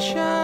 salvation.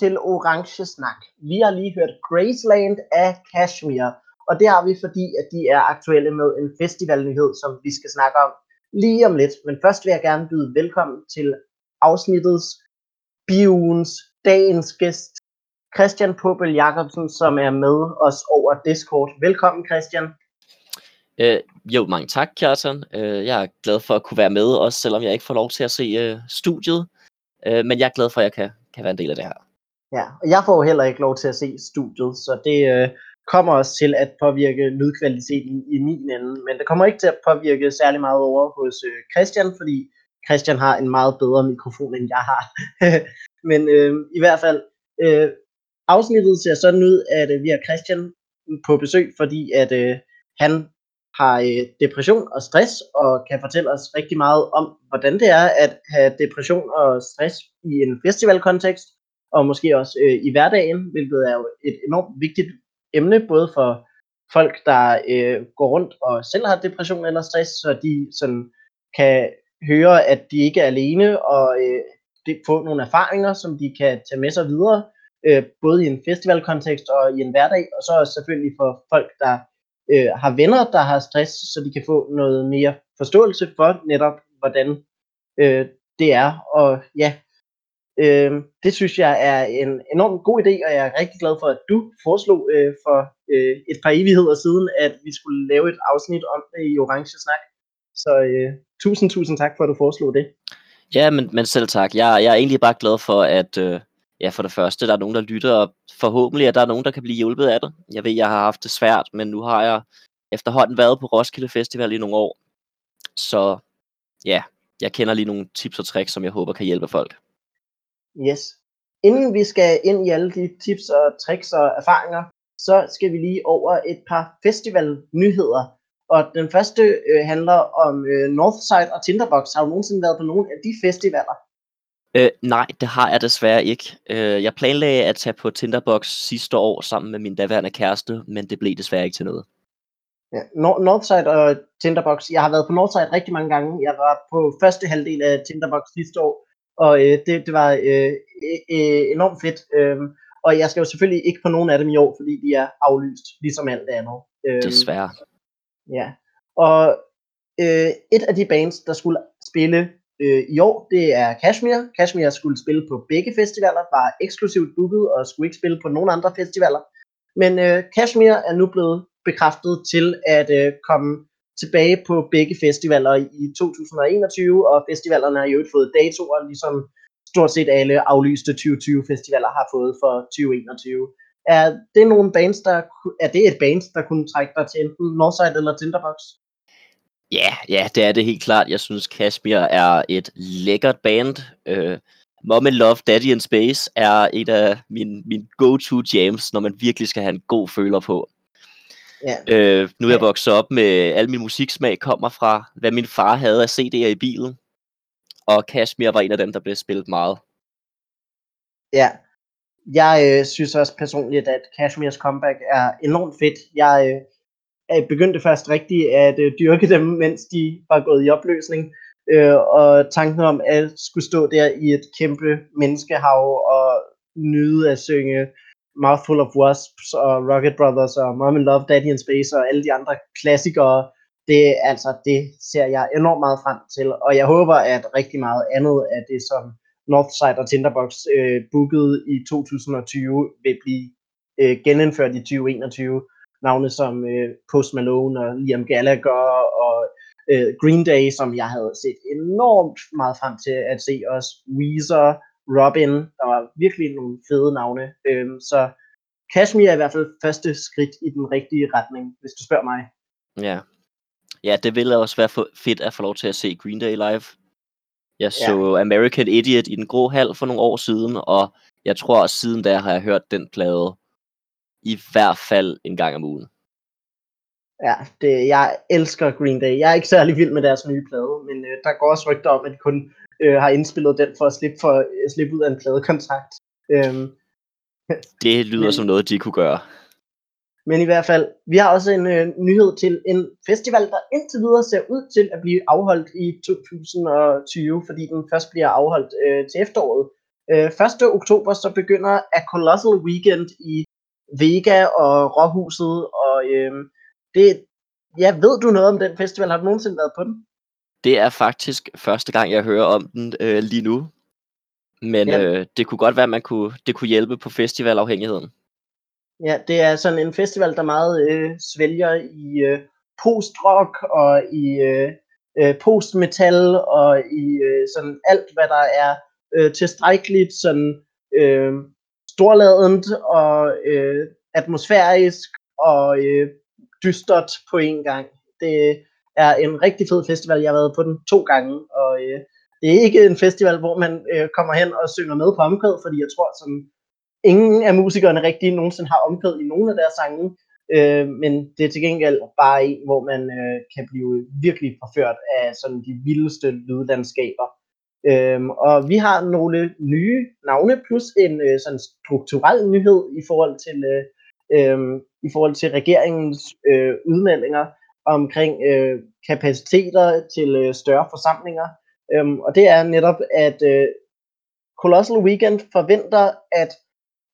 Til Orange Snak. Vi har lige hørt Graceland af Kashmir, og det har vi, fordi at de er aktuelle med en festivalnyhed, som vi skal snakke om lige om lidt. Men først vil jeg gerne byde velkommen til afsnittets, bioens, dagens gæst, Christian Popel Jacobsen, som er med os over Discord. Velkommen Christian. Øh, jo, mange tak, Kjartan. Øh, jeg er glad for at kunne være med, også selvom jeg ikke får lov til at se øh, studiet. Øh, men jeg er glad for, at jeg kan, kan være en del af det her. Ja, og jeg får jo heller ikke lov til at se studiet, så det øh, kommer også til at påvirke lydkvaliteten i min ende. Men det kommer ikke til at påvirke særlig meget over hos øh, Christian, fordi Christian har en meget bedre mikrofon, end jeg har. Men øh, i hvert fald, øh, afsnittet ser sådan ud, at øh, vi har Christian på besøg, fordi at øh, han har øh, depression og stress, og kan fortælle os rigtig meget om, hvordan det er at have depression og stress i en festivalkontekst, og måske også øh, i hverdagen, hvilket er jo et enormt vigtigt emne, både for folk, der øh, går rundt og selv har depression eller stress, så de sådan kan høre, at de ikke er alene, og øh, det, få nogle erfaringer, som de kan tage med sig videre, øh, både i en festivalkontekst og i en hverdag, og så også selvfølgelig for folk, der øh, har venner, der har stress, så de kan få noget mere forståelse for netop, hvordan øh, det er. Og ja, øh, det synes jeg er en enormt god idé, og jeg er rigtig glad for, at du foreslog øh, for øh, et par evigheder siden, at vi skulle lave et afsnit om det i Orange Snak. Så øh, tusind, tusind tak for, at du foreslog det. Ja, men, men selv tak. Jeg, jeg er egentlig bare glad for, at øh, ja, for det første, der er nogen, der lytter, og forhåbentlig at der er nogen, der kan blive hjulpet af det. Jeg ved, jeg har haft det svært, men nu har jeg efterhånden været på Roskilde Festival i nogle år. Så ja, jeg kender lige nogle tips og tricks, som jeg håber kan hjælpe folk. Yes. Inden vi skal ind i alle de tips og tricks og erfaringer, så skal vi lige over et par festivalnyheder. Og den første øh, handler om øh, Northside og Tinderbox. Har du nogensinde været på nogen af de festivaler? Øh, nej, det har jeg desværre ikke. Øh, jeg planlagde at tage på Tinderbox sidste år sammen med min daværende kæreste, men det blev desværre ikke til noget. Ja, Nor- Northside og Tinderbox. Jeg har været på Northside rigtig mange gange. Jeg var på første halvdel af Tinderbox sidste år, og øh, det, det var øh, øh, enormt fedt. Øh, og jeg skal jo selvfølgelig ikke på nogen af dem i år, fordi de er aflyst, ligesom alt andet. Øh, Desværre. Ja. Og øh, et af de bands, der skulle spille øh, i år, det er Kashmir. Kashmir skulle spille på begge festivaler, var eksklusivt booket og skulle ikke spille på nogen andre festivaler. Men øh, Kashmir er nu blevet bekræftet til at øh, komme tilbage på begge festivaler i 2021, og festivalerne har jo ikke fået datoer, ligesom stort set alle aflyste 2020 festivaler har fået for 2021. Er det nogle bands, der, er det et band, der kunne trække dig til enten Northside eller Tinderbox? Ja, ja, det er det helt klart. Jeg synes, Kashmir er et lækkert band. Øh, Mom and Love, Daddy in Space er et af mine, mine go-to jams, når man virkelig skal have en god føler på. Ja. Øh, nu er jeg vokset op med, al min musiksmag kommer fra, hvad min far havde af CD'er i bilen. Og Kashmir var en af dem, der blev spillet meget. Ja, jeg øh, synes også personligt, at Kashmirs comeback er enormt fedt. Jeg øh, er begyndte først rigtig at øh, dyrke dem, mens de var gået i opløsning. Øh, og tanken om at skulle stå der i et kæmpe menneskehav og nyde at synge Mouthful of Wasps og Rocket Brothers og Mom and Love, Daddy in Space og alle de andre klassikere det, altså, det ser jeg enormt meget frem til, og jeg håber, at rigtig meget andet af det, som Northside og Tinderbox øh, bookede i 2020, vil blive øh, genindført i 2021. Navne som øh, Post Malone og Liam Gallagher og øh, Green Day, som jeg havde set enormt meget frem til at se også. Weezer, Robin, der var virkelig nogle fede navne. Øh, så Kashmir er i hvert fald første skridt i den rigtige retning, hvis du spørger mig. Ja. Ja, det ville også være fedt at få lov til at se Green Day live. Jeg så ja. American Idiot i den grå hal for nogle år siden, og jeg tror også siden da har jeg hørt den plade i hvert fald en gang om ugen. Ja, det, jeg elsker Green Day. Jeg er ikke særlig vild med deres nye plade, men øh, der går også rygter om, at kun øh, har indspillet den for at slippe, for, øh, slippe ud af en pladekontrakt. Øhm, det lyder men, som noget, de kunne gøre. Men i hvert fald, vi har også en øh, nyhed til en festival, der indtil videre ser ud til at blive afholdt i 2020, fordi den først bliver afholdt øh, til efteråret. Øh, 1. oktober så begynder A Colossal Weekend i Vega og Råhuset, og øh, det, ja, ved du noget om den festival? Har du nogensinde været på den? Det er faktisk første gang, jeg hører om den øh, lige nu. Men ja. øh, det kunne godt være, at man kunne, det kunne hjælpe på festivalafhængigheden. Ja, det er sådan en festival, der meget øh, svælger i øh, post-rock og i øh, øh, post-metal og i øh, sådan alt, hvad der er øh, tilstrækkeligt sådan øh, storladent og øh, atmosfærisk og øh, dystert på en gang. Det er en rigtig fed festival. Jeg har været på den to gange, og øh, det er ikke en festival, hvor man øh, kommer hen og synger med på omkvæd, fordi jeg tror, som ingen af musikerne rigtig nogensinde har omkvæd i nogen af deres sange, øh, men det er til gengæld bare en, hvor man øh, kan blive virkelig forført af sådan de vildeste lydlandskaber. Øhm, og vi har nogle nye navne, plus en øh, sådan strukturel nyhed i forhold til, øh, øh, i forhold til regeringens øh, udmeldinger omkring øh, kapaciteter til øh, større forsamlinger. Øhm, og det er netop, at øh, Colossal Weekend forventer, at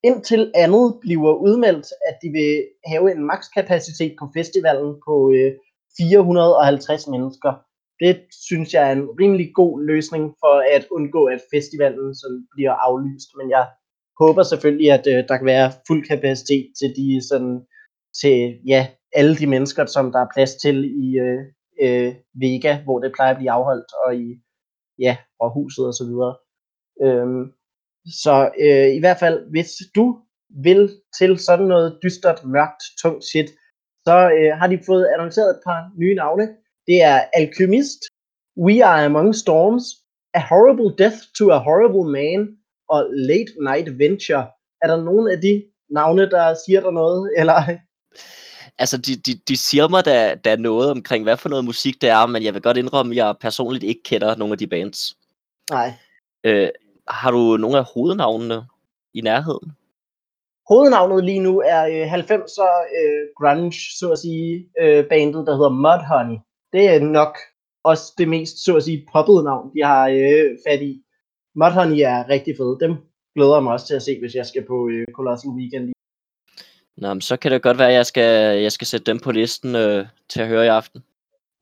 indtil andet bliver udmeldt, at de vil have en makskapacitet på festivalen på øh, 450 mennesker. Det synes jeg er en rimelig god løsning for at undgå, at festivalen sådan bliver aflyst. Men jeg håber selvfølgelig, at øh, der kan være fuld kapacitet til de sådan til ja, alle de mennesker, som der er plads til i øh, øh, Vega, hvor det plejer at blive afholdt, og i ja, og huset og så videre. Øhm, så øh, i hvert fald, hvis du vil til sådan noget dystert, mørkt, tungt shit, så øh, har de fået annonceret et par nye navne. Det er Alchemist, We Are Among Storms, A Horrible Death to a Horrible Man og Late Night Venture. Er der nogen af de navne, der siger der noget? Eller? Altså, de, de, de siger mig da, da noget omkring, hvad for noget musik det er, men jeg vil godt indrømme, at jeg personligt ikke kender nogle af de bands. Nej. Øh, har du nogle af hovednavnene i nærheden? Hovednavnet lige nu er øh, 90'er øh, grunge, så at sige, øh, bandet, der hedder Mudhoney. Det er nok også det mest, så at sige, poppede navn, de har øh, fat i. Mudhoney er rigtig fed. Dem glæder jeg mig også til at se, hvis jeg skal på øh, Colossal Weekend. Nå, men så kan det godt være, at jeg skal, jeg skal sætte dem på listen øh, til at høre i aften.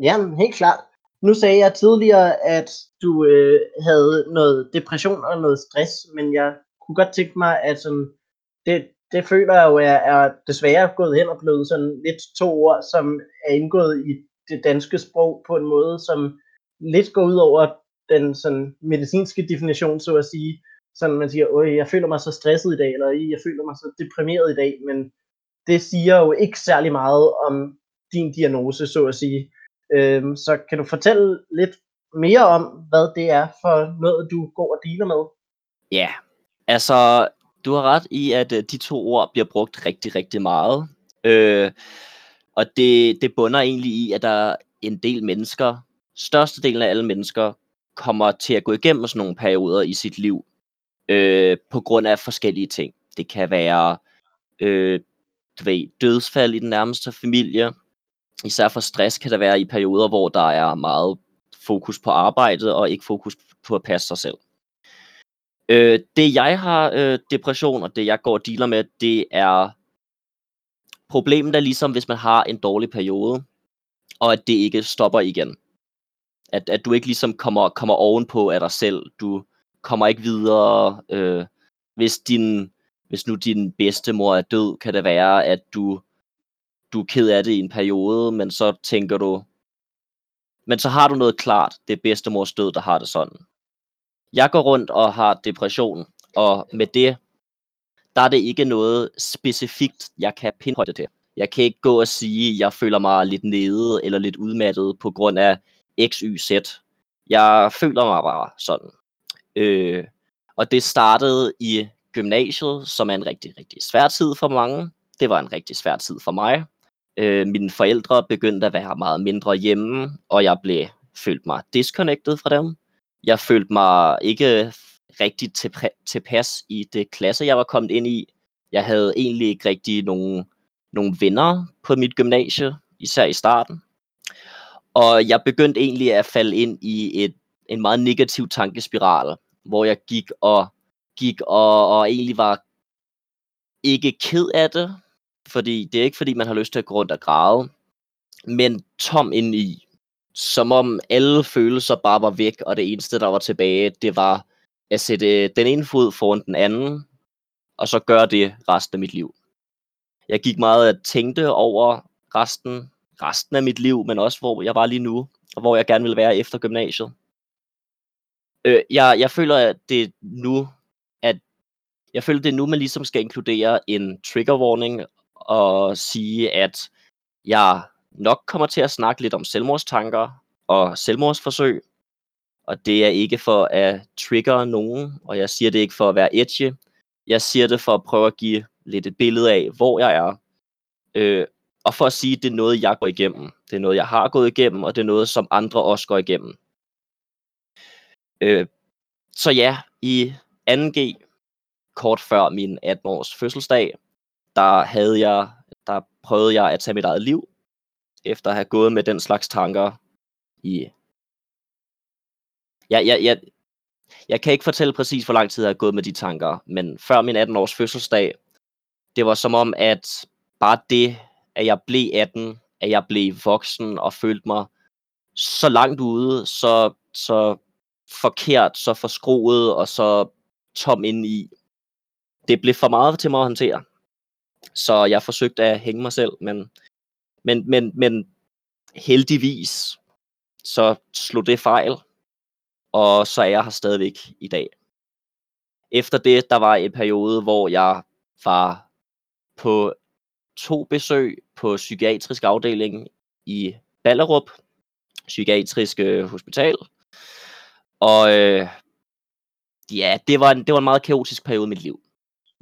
Ja, helt klart. Nu sagde jeg tidligere, at du øh, havde noget depression og noget stress, men jeg kunne godt tænke mig, at sådan, det, det føler jeg jo er, er desværre gået hen og blevet sådan lidt to ord, som er indgået i det danske sprog på en måde, som lidt går ud over den sådan medicinske definition, så at sige. Sådan man siger, Øj, jeg føler mig så stresset i dag, eller jeg føler mig så deprimeret i dag, men det siger jo ikke særlig meget om din diagnose, så at sige. Øhm, så kan du fortælle lidt mere om, hvad det er for noget, du går og dealer med? Ja, altså, du har ret i, at øh, de to ord bliver brugt rigtig, rigtig meget. Øh, og det, det bunder egentlig i, at der er en del mennesker, størstedelen af alle mennesker, kommer til at gå igennem sådan nogle perioder i sit liv, øh, på grund af forskellige ting. Det kan være øh, du ved, dødsfald i den nærmeste familie. Især for stress kan der være i perioder, hvor der er meget fokus på arbejdet og ikke fokus på at passe sig selv. Øh, det jeg har øh, depression, og det jeg går og dealer med, det er problemet er ligesom, hvis man har en dårlig periode, og at det ikke stopper igen. At, at du ikke ligesom kommer, kommer ovenpå af dig selv. Du kommer ikke videre. Øh, hvis, din, hvis nu din bedstemor er død, kan det være, at du, du er ked af det i en periode, men så tænker du, men så har du noget klart. Det er bedstemors død, der har det sådan. Jeg går rundt og har depression, og med det, der er det ikke noget specifikt, jeg kan pinpointe til. Jeg kan ikke gå og sige, at jeg føler mig lidt nede eller lidt udmattet på grund af X, Y, Z. Jeg føler mig bare sådan. Øh, og det startede i gymnasiet, som er en rigtig, rigtig svær tid for mange. Det var en rigtig svær tid for mig. Øh, mine forældre begyndte at være meget mindre hjemme, og jeg blev følt mig disconnected fra dem. Jeg følte mig ikke rigtig tilpas i det klasse, jeg var kommet ind i. Jeg havde egentlig ikke rigtig nogen, nogen venner på mit gymnasie, især i starten. Og jeg begyndte egentlig at falde ind i et, en meget negativ tankespiral, hvor jeg gik og gik og, og egentlig var ikke ked af det, fordi det er ikke fordi, man har lyst til at gå rundt og græde, men tom indeni, som om alle følelser bare var væk, og det eneste, der var tilbage, det var at sætte den ene fod foran den anden, og så gøre det resten af mit liv. Jeg gik meget at tænkte over resten, resten af mit liv, men også hvor jeg var lige nu, og hvor jeg gerne ville være efter gymnasiet. Øh, jeg, jeg føler, at det nu, jeg føler, det er nu, man ligesom skal inkludere en trigger warning og sige, at jeg nok kommer til at snakke lidt om selvmordstanker og selvmordsforsøg. Og det er ikke for at trigger nogen, og jeg siger det ikke for at være edgy. Jeg siger det for at prøve at give lidt et billede af, hvor jeg er. Øh, og for at sige, at det er noget, jeg går igennem. Det er noget, jeg har gået igennem, og det er noget, som andre også går igennem. Øh, så ja, i 2G, kort før min 18-års fødselsdag, der havde jeg, der prøvede jeg at tage mit eget liv, efter at have gået med den slags tanker i... Jeg, jeg, jeg, jeg kan ikke fortælle præcis, hvor lang tid jeg har gået med de tanker, men før min 18-års fødselsdag, det var som om, at bare det, at jeg blev 18, at jeg blev voksen og følte mig så langt ude, så, så forkert, så forskruet og så tom indeni, i. Det blev for meget til mig at håndtere. Så jeg forsøgte at hænge mig selv, men, men, men, men heldigvis så slog det fejl, og så er jeg her stadigvæk i dag. Efter det, der var en periode, hvor jeg var på to besøg på psykiatrisk afdeling i Ballerup, psykiatrisk øh, hospital. Og øh, ja, det var, en, det var en meget kaotisk periode i mit liv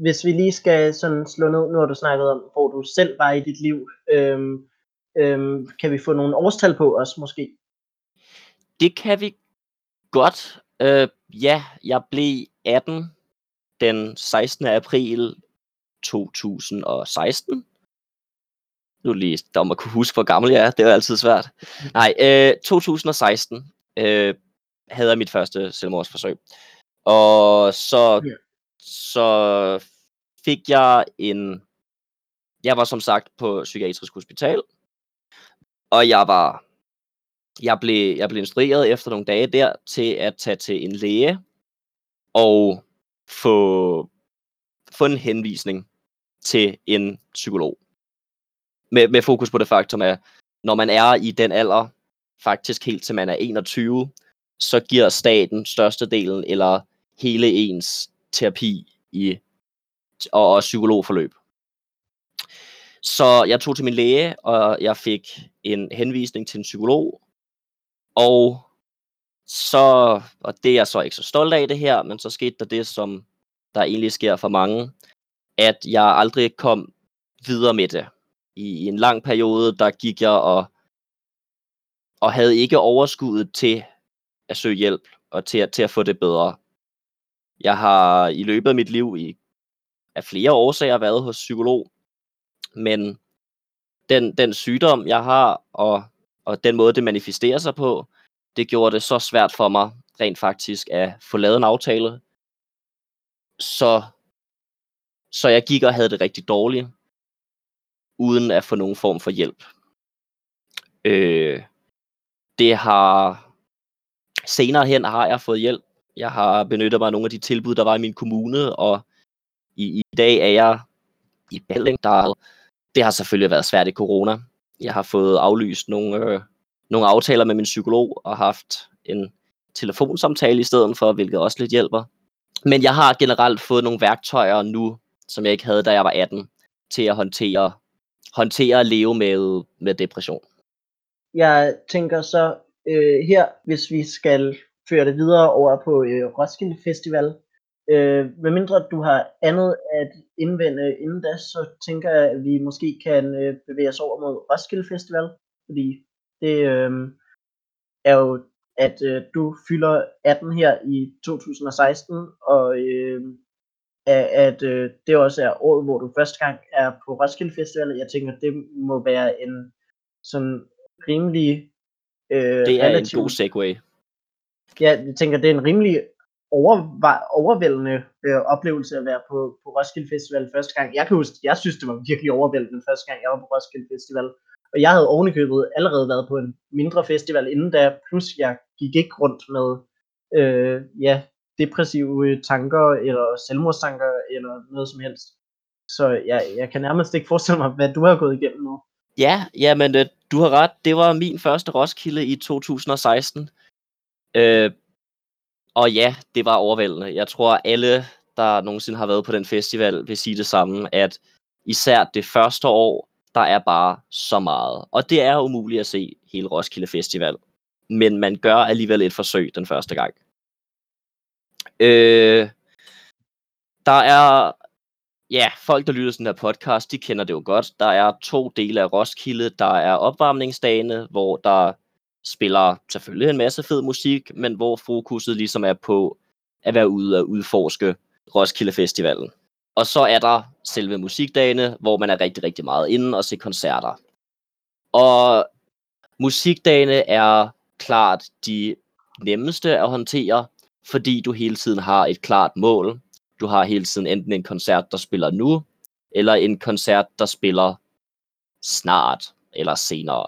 hvis vi lige skal sådan slå ned, nu har du snakket om, hvor du selv var i dit liv, øhm, øhm, kan vi få nogle årstal på os måske? Det kan vi godt. Øh, ja, jeg blev 18 den 16. april 2016. Nu lige, der må kunne huske, hvor gammel jeg er. Det er altid svært. Nej, øh, 2016 øh, havde jeg mit første selvmordsforsøg. Og så yeah så fik jeg en... Jeg var som sagt på psykiatrisk hospital, og jeg var... Jeg blev, jeg blev instrueret efter nogle dage der til at tage til en læge og få, få en henvisning til en psykolog. Med, med fokus på det faktum, at når man er i den alder, faktisk helt til man er 21, så giver staten størstedelen eller hele ens terapi i, og, og psykologforløb. Så jeg tog til min læge, og jeg fik en henvisning til en psykolog. Og så, og det er jeg så ikke så stolt af det her, men så skete der det, som der egentlig sker for mange, at jeg aldrig kom videre med det. I, i en lang periode, der gik jeg og, og havde ikke overskuddet til at søge hjælp og til, til at få det bedre. Jeg har i løbet af mit liv i af flere årsager været hos psykolog, men den, den sygdom, jeg har, og, og den måde, det manifesterer sig på, det gjorde det så svært for mig rent faktisk at få lavet en aftale. Så, så jeg gik og havde det rigtig dårligt, uden at få nogen form for hjælp. Øh, det har senere hen har jeg fået hjælp. Jeg har benyttet mig af nogle af de tilbud, der var i min kommune, og i, i dag er jeg i Balling. Det har selvfølgelig været svært i corona. Jeg har fået aflyst nogle, øh, nogle aftaler med min psykolog og haft en telefonsamtale i stedet for, hvilket også lidt hjælper. Men jeg har generelt fået nogle værktøjer nu, som jeg ikke havde, da jeg var 18, til at håndtere, håndtere og leve med, med depression. Jeg tænker så øh, her, hvis vi skal føre det videre over på øh, Roskilde Festival, øh, medmindre du har andet at indvende inden da, så tænker jeg, at vi måske kan øh, bevæge os over mod Roskilde Festival, fordi det øh, er jo, at øh, du fylder 18 her i 2016, og øh, at, øh, det også er året, hvor du første gang er på Roskilde Festival. Jeg tænker, det må være en sådan rimelig øh, Det er relativ, en god segue. Ja, jeg tænker, det er en rimelig overva- overvældende øh, oplevelse at være på, på Roskilde Festival første gang. Jeg kan huske, jeg synes, det var virkelig overvældende første gang, jeg var på Roskilde Festival. Og jeg havde ovenikøbet allerede været på en mindre festival inden da, plus jeg gik ikke rundt med øh, ja, depressive tanker, eller selvmordstanker, eller noget som helst. Så jeg, jeg kan nærmest ikke forestille mig, hvad du har gået igennem nu. Ja, ja, men øh, du har ret. Det var min første Roskilde i 2016. Øh, og ja, det var overvældende. Jeg tror, alle, der nogensinde har været på den festival, vil sige det samme, at især det første år, der er bare så meget. Og det er umuligt at se hele Roskilde Festival. Men man gør alligevel et forsøg den første gang. Øh, der er ja, folk, der lytter til den her podcast, de kender det jo godt. Der er to dele af Roskilde. Der er opvarmningsdagene, hvor der spiller selvfølgelig en masse fed musik, men hvor fokuset ligesom er på at være ude og udforske Roskilde Festivalen. Og så er der selve musikdagene, hvor man er rigtig, rigtig meget inde og se koncerter. Og musikdagene er klart de nemmeste at håndtere, fordi du hele tiden har et klart mål. Du har hele tiden enten en koncert, der spiller nu, eller en koncert, der spiller snart eller senere.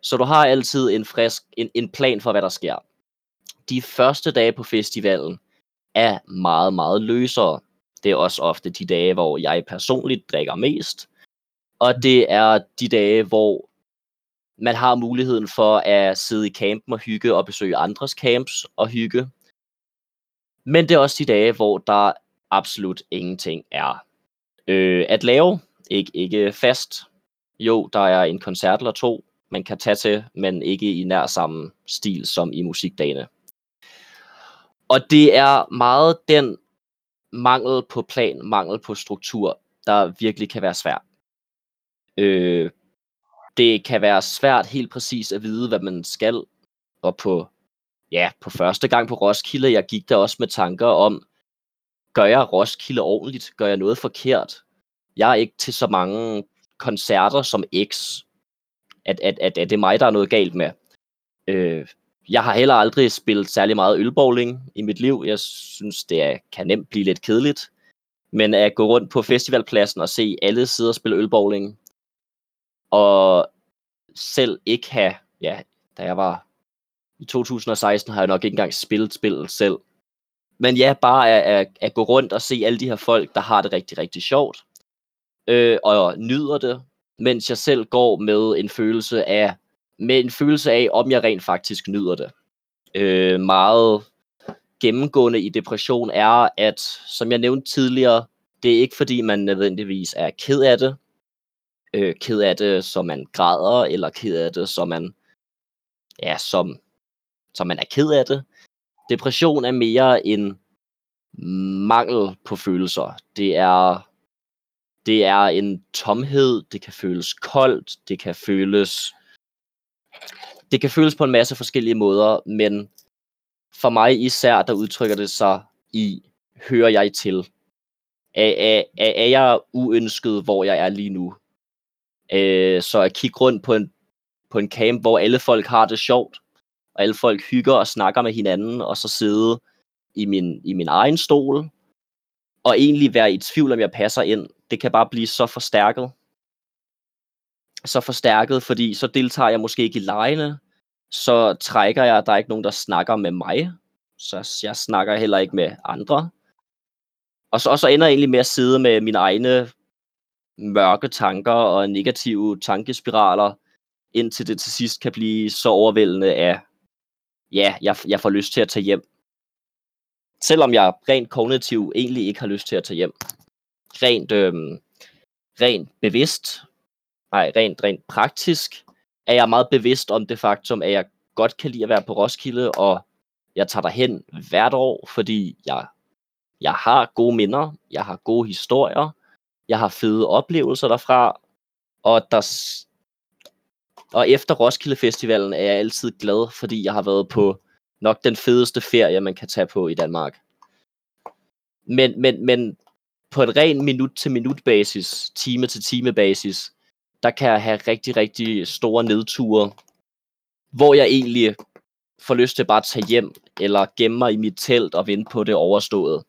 Så du har altid en frisk en, en plan for, hvad der sker. De første dage på festivalen er meget, meget løsere. Det er også ofte de dage, hvor jeg personligt drikker mest. Og det er de dage, hvor man har muligheden for at sidde i campen og hygge og besøge andres camps og hygge. Men det er også de dage, hvor der absolut ingenting er øh, at lave. Ik- ikke fast. Jo, der er en koncert eller to, man kan tage til, men ikke i nær samme stil som i musikdagene. Og det er meget den mangel på plan, mangel på struktur, der virkelig kan være svært. Øh, det kan være svært helt præcis at vide, hvad man skal. Og på, ja, på første gang på Roskilde, jeg gik der også med tanker om, gør jeg Roskilde ordentligt? Gør jeg noget forkert? Jeg er ikke til så mange koncerter som X, at, at, at, at det er mig, der er noget galt med. Øh, jeg har heller aldrig spillet særlig meget ølbowling i mit liv. Jeg synes, det er, kan nemt blive lidt kedeligt. Men at gå rundt på festivalpladsen og se alle sider spille ølbowling, og selv ikke have, ja, da jeg var i 2016, har jeg nok ikke engang spillet spillet selv. Men ja, bare at, at, at gå rundt og se alle de her folk, der har det rigtig, rigtig sjovt, øh, og nyder det, mens jeg selv går med en følelse af, med en følelse af, om jeg rent faktisk nyder det. Øh, meget gennemgående i depression er, at som jeg nævnte tidligere, det er ikke fordi, man nødvendigvis er ked af det. Øh, ked af det, som man græder, eller ked af det, som man, ja, som, som man er ked af det. Depression er mere en mangel på følelser. Det er det er en tomhed, det kan føles koldt, det kan føles det kan føles på en masse forskellige måder, men for mig især, der udtrykker det sig i, hører jeg til? Er, er, er, er jeg uønsket, hvor jeg er lige nu? Øh, så at kigge rundt på en, på en camp, hvor alle folk har det sjovt, og alle folk hygger og snakker med hinanden, og så sidde i min, i min egen stol, og egentlig være i tvivl, om jeg passer ind, det kan bare blive så forstærket. så forstærket, fordi så deltager jeg måske ikke i lejene, så trækker jeg, at der er ikke nogen, der snakker med mig, så jeg snakker heller ikke med andre. Og så, og så ender jeg egentlig med at sidde med mine egne mørke tanker og negative tankespiraler, indtil det til sidst kan blive så overvældende af, ja, jeg, jeg får lyst til at tage hjem. Selvom jeg rent kognitivt egentlig ikke har lyst til at tage hjem. Rent, øh, rent bevidst, nej, rent, rent praktisk, er jeg meget bevidst om det faktum, at jeg godt kan lide at være på Roskilde, og jeg tager derhen hvert år, fordi jeg, jeg har gode minder, jeg har gode historier, jeg har fede oplevelser derfra, og der, og efter Roskilde Festivalen er jeg altid glad, fordi jeg har været på nok den fedeste ferie, man kan tage på i Danmark. Men, men, men på en ren minut-til-minut basis, time-til-time basis, der kan jeg have rigtig, rigtig store nedture, hvor jeg egentlig får lyst til bare at tage hjem, eller gemme mig i mit telt og vente på det overstået.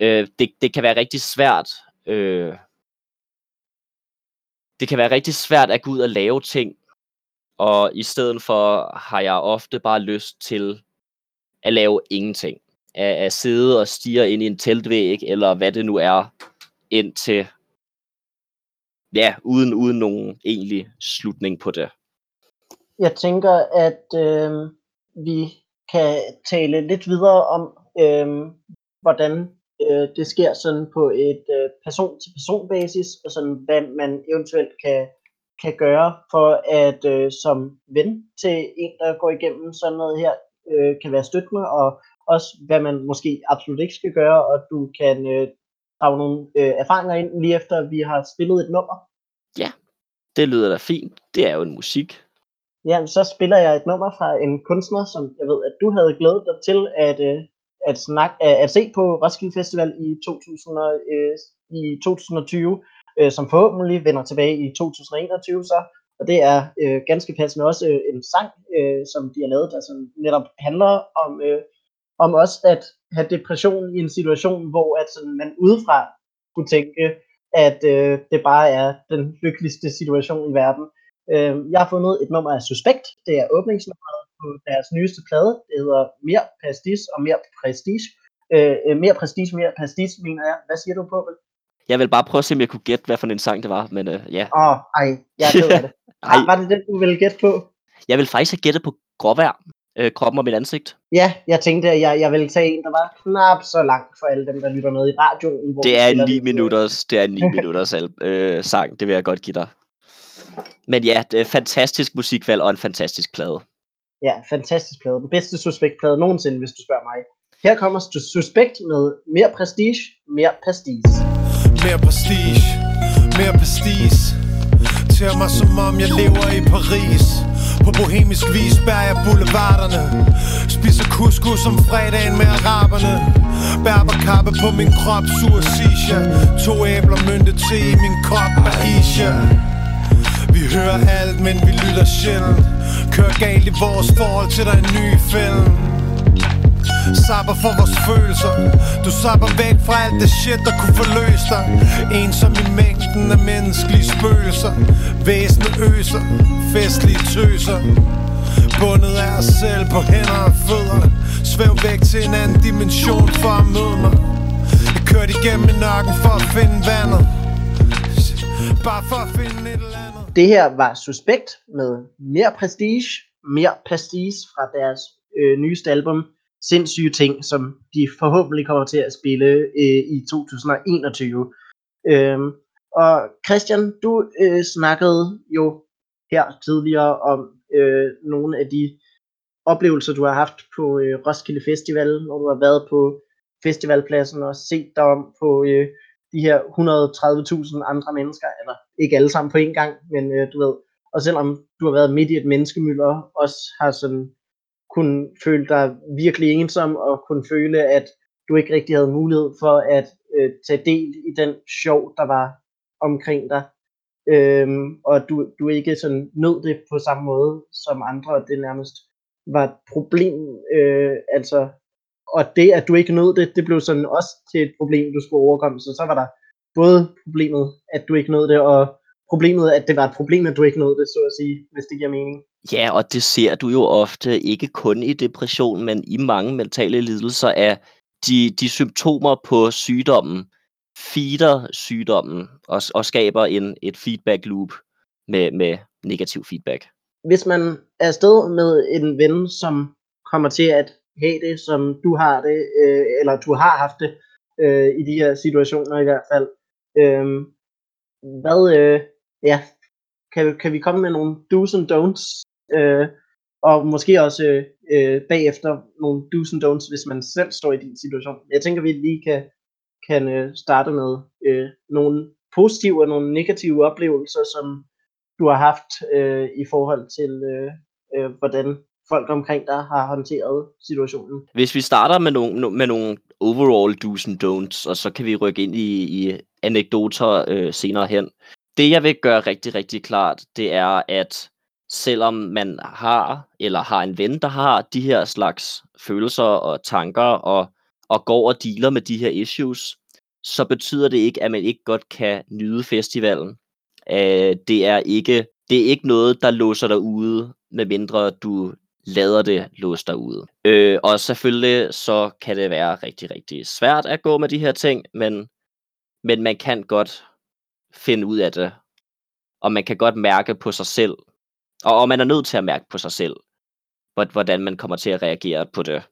Øh, det, det kan være rigtig svært. Øh, det kan være rigtig svært at gå ud og lave ting, og i stedet for har jeg ofte bare lyst til at lave ingenting. At, at sidde og stige ind i en teltvæg, eller hvad det nu er, indtil ja, uden, uden nogen egentlig slutning på det. Jeg tænker, at øh, vi kan tale lidt videre om, øh, hvordan øh, det sker sådan på et øh, person-til-person basis, og sådan hvad man eventuelt kan, kan gøre for at øh, som ven til en, der går igennem sådan noget her, øh, kan være støttende, og også hvad man måske absolut ikke skal gøre, og du kan øh, drage nogle øh, erfaringer ind lige efter, vi har spillet et nummer. Ja, det lyder da fint. Det er jo en musik. Ja, så spiller jeg et nummer fra en kunstner, som jeg ved, at du havde glædet dig til at, øh, at, snak, at se på Roskilde Festival i, 2000, øh, i 2020, øh, som forhåbentlig vender tilbage i 2021 så. Og det er øh, ganske passende også øh, en sang, øh, som de har lavet, der som netop handler om, øh, om også at have depression i en situation, hvor at sådan, man udefra kunne tænke, at øh, det bare er den lykkeligste situation i verden. Øh, jeg har fundet et nummer af Suspekt. Det er åbningsnummeret på deres nyeste plade. Det hedder Mere Prestige og Mere Prestige. Øh, øh mere Prestige, Mere Prestige, mener jeg. Hvad siger du på det? Jeg vil bare prøve at se, om jeg kunne gætte, hvad for en sang det var, men øh, ja. Åh, oh, ej, jeg af det. Ej. Var det den, du ville gætte på? Jeg vil faktisk have gættet på gråvejr. Øh, kroppen og mit ansigt. Ja, jeg tænkte, at jeg, jeg ville tage en, der var knap så langt for alle dem, der lytter med i radioen. Hvor Det er en spiller 9 det. minutters, det er en 9 minutters øh, sang, det vil jeg godt give dig. Men ja, det er fantastisk musikvalg og en fantastisk plade. Ja, fantastisk plade. Den bedste suspektplade nogensinde, hvis du spørger mig. Her kommer Sus- Suspekt med mere prestige, mere prestige. Mere prestige, mere prestige. Til mig som om jeg lever i Paris. På bohemisk vis bærer jeg boulevarderne. Spiser couscous om fredagen med araberne. Berberkappe på min krop, sur sisha To æbler mynte te i min kop, Aisha vi hører alt, men vi lytter sjældent. Kører galt i vores forhold til der er en ny film. Sapper for vores følelser. Du sapper væk fra alt det shit, der kunne forløse dig. Ensom i mængden af menneskelige spøgelser. Væsende øser, festlige tøser. Bundet af os selv på hænder og fødder. Svæv væk til en anden dimension for at møde mig. Jeg kørte igennem nakken for at finde vandet. Bare for at finde et eller andet. Det her var Suspekt med mere prestige, mere prestige fra deres øh, nyeste album. Sindssyge Ting, som de forhåbentlig kommer til at spille øh, i 2021. Øhm, og Christian, du øh, snakkede jo her tidligere om øh, nogle af de oplevelser, du har haft på øh, Roskilde Festival, når du har været på festivalpladsen og set dig om på øh, de her 130.000 andre mennesker, eller ikke alle sammen på én gang, men øh, du ved, og selvom du har været midt i et menneskemylder, også har sådan kun føle dig virkelig ensom, og kunne føle, at du ikke rigtig havde mulighed for at øh, tage del i den sjov, der var omkring dig. Øhm, og du, du ikke sådan nød det på samme måde som andre, og det nærmest var et problem, øh, altså, og det, at du ikke nød det, det blev sådan også til et problem, du skulle overkomme, så så var der både problemet, at du ikke nød det, og problemet, at det var et problem, at du ikke nåede det, så at sige, hvis det giver mening. Ja, og det ser du jo ofte ikke kun i depression, men i mange mentale lidelser af de, de symptomer på sygdommen feeder sygdommen og, og skaber en, et feedback loop med, med negativ feedback. Hvis man er afsted med en ven, som kommer til at have det, som du har det, øh, eller du har haft det øh, i de her situationer i hvert fald, øh, hvad, øh, ja, kan, kan vi komme med nogle do's and don'ts, øh, og måske også øh, bagefter nogle do's and don'ts, hvis man selv står i din situation. Jeg tænker, vi lige kan, kan øh, starte med øh, nogle positive og nogle negative oplevelser, som du har haft øh, i forhold til, øh, øh, hvordan folk omkring dig har håndteret situationen. Hvis vi starter med nogle, med nogle overall do's and don'ts, og så kan vi rykke ind i, i anekdoter øh, senere hen. Det jeg vil gøre rigtig, rigtig klart, det er, at selvom man har, eller har en ven, der har de her slags følelser og tanker, og, og går og dealer med de her issues, så betyder det ikke, at man ikke godt kan nyde festivalen. Uh, det er ikke det er ikke noget, der låser dig ude, medmindre du lader det låse dig ude. Uh, og selvfølgelig så kan det være rigtig, rigtig svært at gå med de her ting, men, men man kan godt finde ud af det. Og man kan godt mærke på sig selv, og, og man er nødt til at mærke på sig selv, hvordan man kommer til at reagere på det.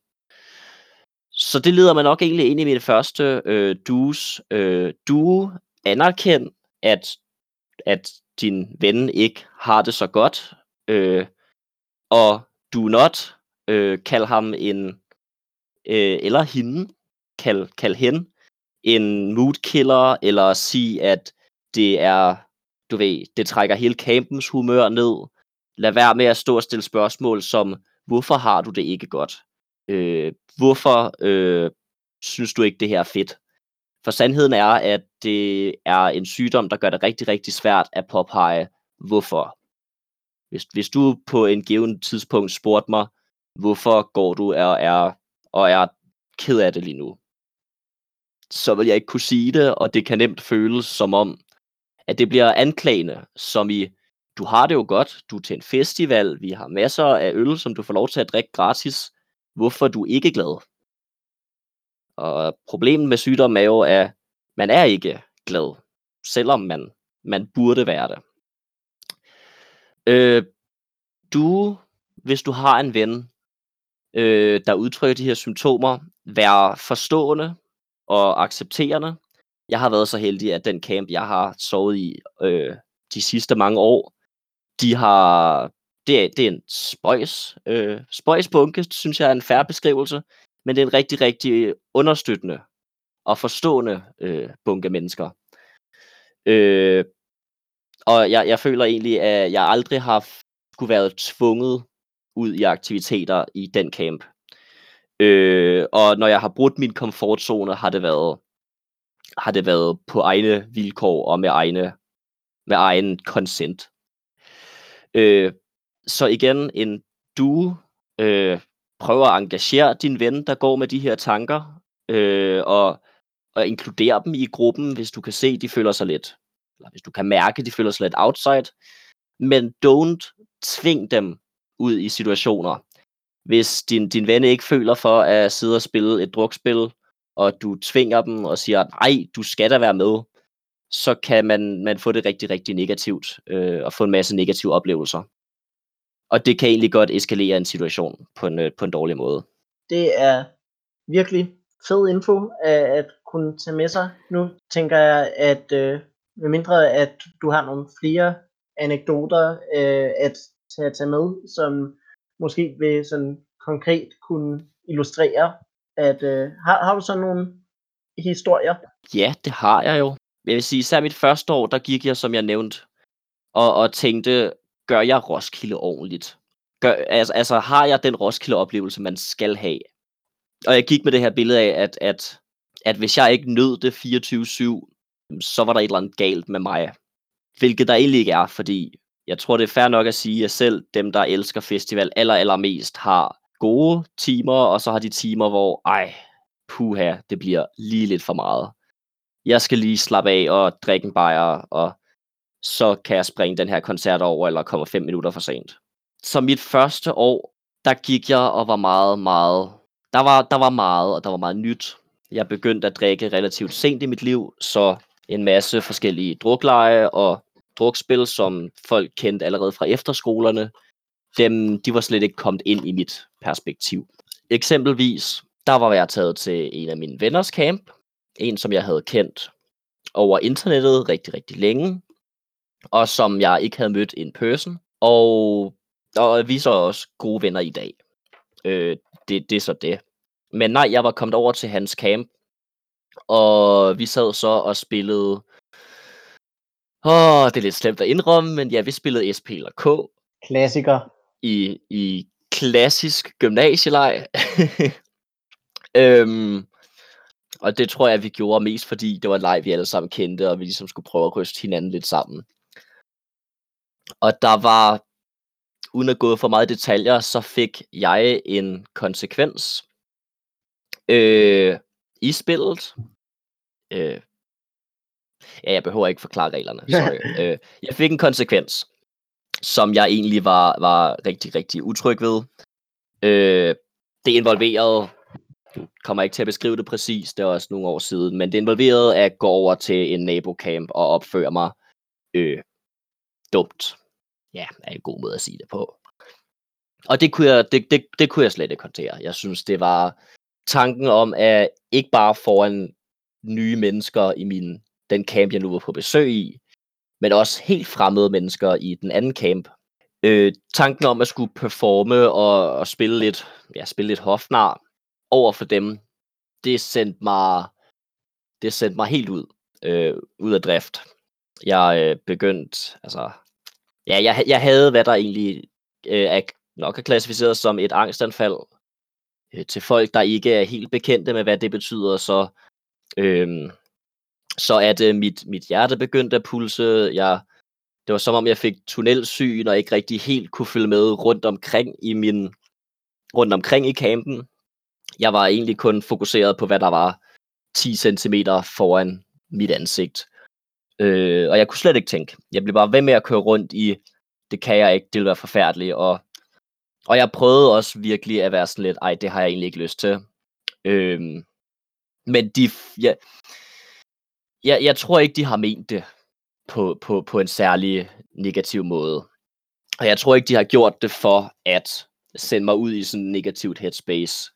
Så det leder mig nok egentlig ind i mit første øh, dues. Øh, du anerkend, at, at din ven ikke har det så godt, øh, og du not øh, kald ham en, øh, eller hende, kald, kald hende, en mood killer, eller sige, at det er, du ved, det trækker hele campens humør ned. Lad være med at stå og stille spørgsmål som, hvorfor har du det ikke godt? Øh, hvorfor øh, synes du ikke, det her er fedt? For sandheden er, at det er en sygdom, der gør det rigtig, rigtig svært at påpege, hvorfor. Hvis, hvis du på en given tidspunkt spurgte mig, hvorfor går du og er, og er ked af det lige nu, så vil jeg ikke kunne sige det, og det kan nemt føles som om, at det bliver anklagende, som i, du har det jo godt, du er til en festival, vi har masser af øl, som du får lov til at drikke gratis, hvorfor du ikke glad. Og problemet med sygdom er jo, at man er ikke glad, selvom man, man burde være det. Øh, du, hvis du har en ven, øh, der udtrykker de her symptomer, vær forstående og accepterende. Jeg har været så heldig, at den camp, jeg har sovet i øh, de sidste mange år, de har det er, det er en spøjs, øh, spøjsbunke, synes jeg er en færre beskrivelse, men det er en rigtig, rigtig understøttende og forstående øh, bunke mennesker. Øh, og jeg, jeg føler egentlig, at jeg aldrig har skulle været tvunget ud i aktiviteter i den camp. Øh, og når jeg har brudt min komfortzone, har det været har det været på egne vilkår og med egne med egen consent. Øh, så igen, en du øh, prøver at engagere din ven, der går med de her tanker, øh, og, og inkludere dem i gruppen, hvis du kan se, de føler sig lidt, eller hvis du kan mærke, de føler sig lidt outside. Men don't tving dem ud i situationer. Hvis din, din ven ikke føler for at sidde og spille et drukspil, og du tvinger dem og siger, nej, du skal da være med, så kan man, man få det rigtig, rigtig negativt, øh, og få en masse negative oplevelser. Og det kan egentlig godt eskalere en situation på en, øh, på en dårlig måde. Det er virkelig fed info øh, at kunne tage med sig. Nu tænker jeg, at øh, med mindre at du har nogle flere anekdoter øh, at tage, tage med, som måske vil sådan konkret kunne illustrere, at øh, har, har du sådan nogle historier? Ja, det har jeg jo. Jeg vil sige, især mit første år, der gik jeg, som jeg nævnte, og, og tænkte, gør jeg Roskilde ordentligt? Gør, altså, altså har jeg den Roskilde-oplevelse, man skal have? Og jeg gik med det her billede af, at, at, at hvis jeg ikke nød det 24-7, så var der et eller andet galt med mig. Hvilket der egentlig ikke er, fordi jeg tror, det er fair nok at sige, at selv dem, der elsker festival aller, allermest, har gode timer, og så har de timer, hvor, ej, puha, det bliver lige lidt for meget. Jeg skal lige slappe af og drikke en bajer og så kan jeg springe den her koncert over, eller kommer fem minutter for sent. Så mit første år, der gik jeg og var meget, meget... Der var, der var meget, og der var meget nyt. Jeg begyndte at drikke relativt sent i mit liv, så en masse forskellige drukleje og drukspil, som folk kendte allerede fra efterskolerne, dem, de var slet ikke kommet ind i mit perspektiv. Eksempelvis, der var jeg taget til en af mine venners camp, en som jeg havde kendt over internettet rigtig, rigtig længe, og som jeg ikke havde mødt in person, og, og vi er så også gode venner i dag. Øh, det, det er så det. Men nej, jeg var kommet over til hans camp, og vi sad så og spillede... Åh, oh, det er lidt slemt at indrømme, men ja, vi spillede SP eller K Klassiker. i, i klassisk gymnasieleg. øhm, og det tror jeg, vi gjorde mest, fordi det var en leg, vi alle sammen kendte, og vi ligesom skulle prøve at ryste hinanden lidt sammen. Og der var, uden at gå for meget detaljer, så fik jeg en konsekvens øh, i spillet. Øh, ja, jeg behøver ikke forklare reglerne, sorry. øh, jeg fik en konsekvens, som jeg egentlig var, var rigtig, rigtig utryg ved. Øh, det involverede, kommer ikke til at beskrive det præcis, det er også nogle år siden, men det involverede at gå over til en nabocamp og opføre mig øh, dumt. Ja, er en god måde at sige det på. Og det kunne, jeg, det, det, det kunne jeg slet ikke håndtere. Jeg synes, det var tanken om, at ikke bare foran nye mennesker i min, den camp, jeg nu var på besøg i, men også helt fremmede mennesker i den anden camp. Øh, tanken om at skulle performe og, og spille lidt, ja, spille lidt hofnar over for dem, det sendte mig, det sendte mig helt ud, øh, ud af drift. Jeg øh, begyndte, altså, ja, jeg, jeg havde, hvad der egentlig øh, er, nok er klassificeret som et angstanfald øh, til folk, der ikke er helt bekendte med, hvad det betyder, så øh, så at øh, mit, mit hjerte begyndte at pulse. Jeg, det var som om, jeg fik tunnelsyn og ikke rigtig helt kunne følge med rundt omkring i min rundt omkring i campen. Jeg var egentlig kun fokuseret på, hvad der var 10 cm foran mit ansigt. Øh, og jeg kunne slet ikke tænke. Jeg blev bare ved med at køre rundt i, det kan jeg ikke, det vil være forfærdeligt. Og, og jeg prøvede også virkelig at være sådan lidt, ej, det har jeg egentlig ikke lyst til. Øh, men de, ja, jeg, jeg tror ikke, de har ment det på, på, på en særlig negativ måde. Og jeg tror ikke, de har gjort det for at sende mig ud i sådan en negativt headspace.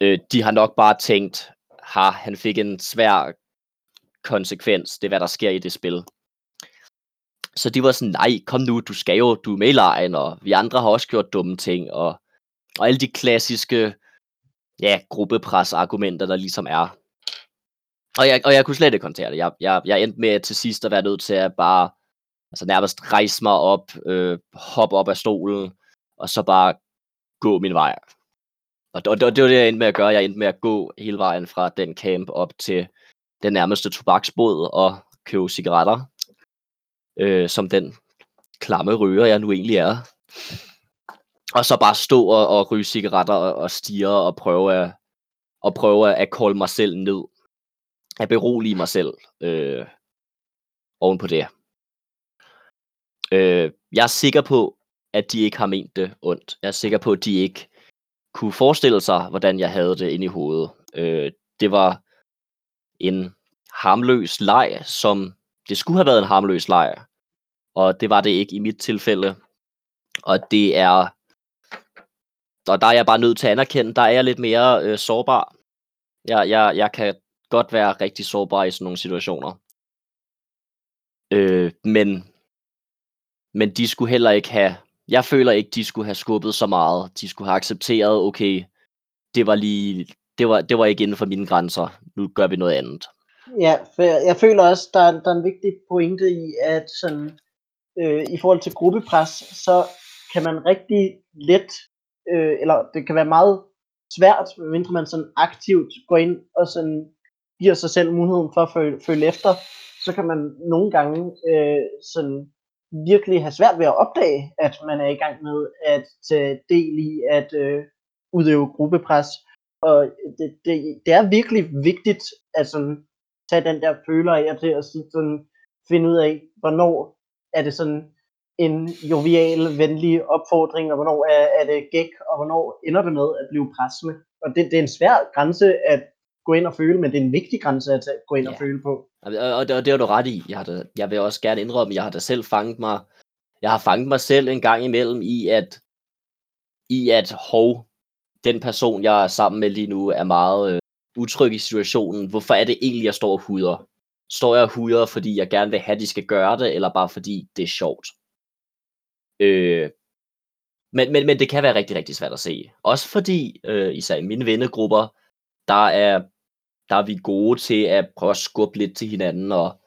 Øh, de har nok bare tænkt, har han fik en svær konsekvens, det er hvad der sker i det spil. Så de var sådan, nej, kom nu, du skal jo, du er med i lejen, og vi andre har også gjort dumme ting, og, og alle de klassiske ja, gruppepres-argumenter, der ligesom er. Og jeg, og jeg kunne slet ikke håndtere det. Jeg, jeg, jeg endte med til sidst at være nødt til at bare altså nærmest rejse mig op, øh, hoppe op af stolen, og så bare gå min vej. Og det, det, det var det, jeg endte med at gøre. Jeg endte med at gå hele vejen fra den camp op til den nærmeste tobaksbod og købe cigaretter, øh, som den klamme ryger, jeg nu egentlig er. Og så bare stå og, og ryge cigaretter og, og stige og prøve at, og prøve at kolde mig selv ned at berolige mig selv øh, oven på det. Øh, jeg er sikker på, at de ikke har ment det ondt. Jeg er sikker på, at de ikke kunne forestille sig, hvordan jeg havde det inde i hovedet. Øh, det var en harmløs leg, som det skulle have været en harmløs leg, og det var det ikke i mit tilfælde. Og det er, og der er jeg bare nødt til at anerkende, der er jeg lidt mere øh, sårbar. Jeg, jeg, jeg kan godt være rigtig sårbare i sådan nogle situationer. Øh, men, men de skulle heller ikke have, jeg føler ikke, de skulle have skubbet så meget. De skulle have accepteret, okay, det var lige, det var, det var ikke inden for mine grænser. Nu gør vi noget andet. Ja, for jeg, jeg føler også, der, er- der er en vigtig pointe i, at sådan, øh, i forhold til gruppepres, så kan man rigtig let, øh, eller det kan være meget svært, medmindre man sådan aktivt går ind og sådan giver sig selv muligheden for at følge, følge efter, så kan man nogle gange øh, sådan virkelig have svært ved at opdage, at man er i gang med at tage del i at øh, udøve gruppepres. Og det, det, det er virkelig vigtigt at sådan, tage den der føler af til at sige sådan, finde ud af, hvornår er det sådan en jovial, venlig opfordring, og hvornår er, er det gæk, og hvornår ender det med at blive pressende. Og det, det er en svær grænse at gå ind og føle, men det er en vigtig grænse at tage- gå ind og Ja. føle på. Og, og, og det, og det har du ret i. Jeg, har da, jeg vil også gerne indrømme, at jeg har da selv fanget mig, jeg har fanget mig selv en gang imellem i, at, i at hov, den person, jeg er sammen med lige nu, er meget øh, utryg i situationen. Hvorfor er det egentlig, jeg står og huder? Står jeg og huder, fordi jeg gerne vil have, at de skal gøre det, eller bare fordi det er sjovt? Øh, men, men, men det kan være rigtig, rigtig svært at se. Også fordi, øh, især i mine vennegrupper, der er, der er vi gode til at prøve at skubbe lidt til hinanden, og,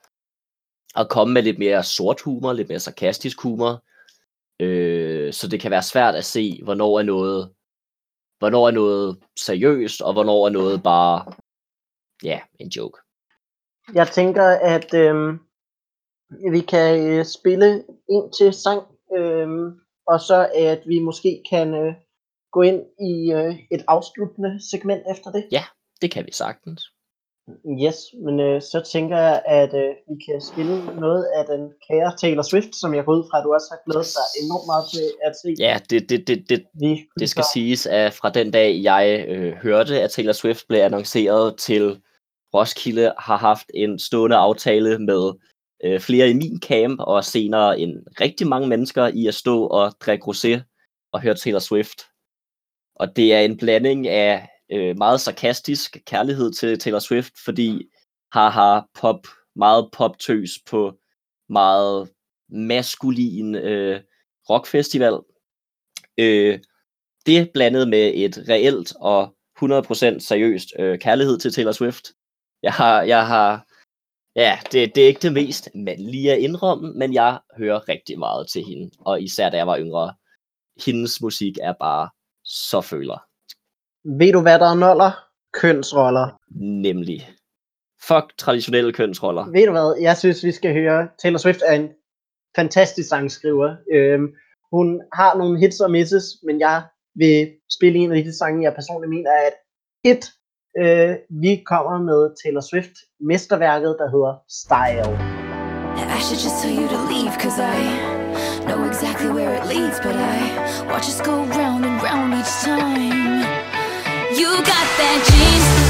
og komme med lidt mere sort humor, lidt mere sarkastisk humor. Øh, så det kan være svært at se, hvornår er noget, hvornår er noget seriøst, og hvornår er noget bare, ja, en joke. Jeg tænker, at øh, vi kan øh, spille ind til sang, øh, og så at vi måske kan øh, gå ind i øh, et afsluttende segment efter det. Det kan vi sagtens. Yes, men øh, så tænker jeg, at øh, vi kan spille noget af den kære Taylor Swift, som jeg går ud fra, at du også har glædet dig enormt meget til at se. Ja, det, det, det, det, vi det skal siges, at fra den dag, jeg øh, hørte, at Taylor Swift blev annonceret til Roskilde, har haft en stående aftale med øh, flere i min camp, og senere en rigtig mange mennesker i at stå og drikke rosé og høre Taylor Swift. Og det er en blanding af øh, meget sarkastisk kærlighed til Taylor Swift, fordi haha pop, meget poptøs på meget maskulin øh, rockfestival. Øh, det blandet med et reelt og 100% seriøst øh, kærlighed til Taylor Swift. Jeg har, jeg har, ja, det, det er ikke det mest mandlige at indrømme, men jeg hører rigtig meget til hende, og især da jeg var yngre. Hendes musik er bare så føler, Ved du, hvad der er noller? Kønsroller. nemlig. Fuck traditionelle kønsroller. Ved du hvad, jeg synes, vi skal høre, Taylor Swift er en fantastisk sangskriver. Øhm, hun har nogle hits og misses, men jeg vil spille en af de sange, jeg personligt mener er et hit. Øh, vi kommer med Taylor Swift mesterværket, der hedder Style. I should just tell you to leave, cause I know exactly where it leads, but I watch us go round and round each time. You got that dream,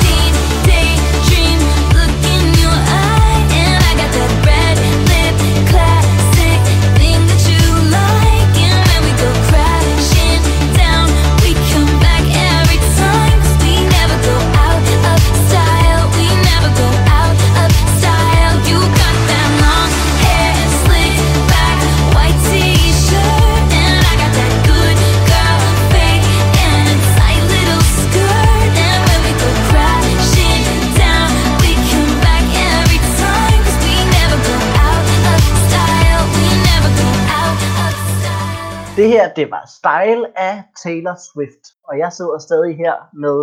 Det her, det var Style af Taylor Swift. Og jeg sidder stadig her med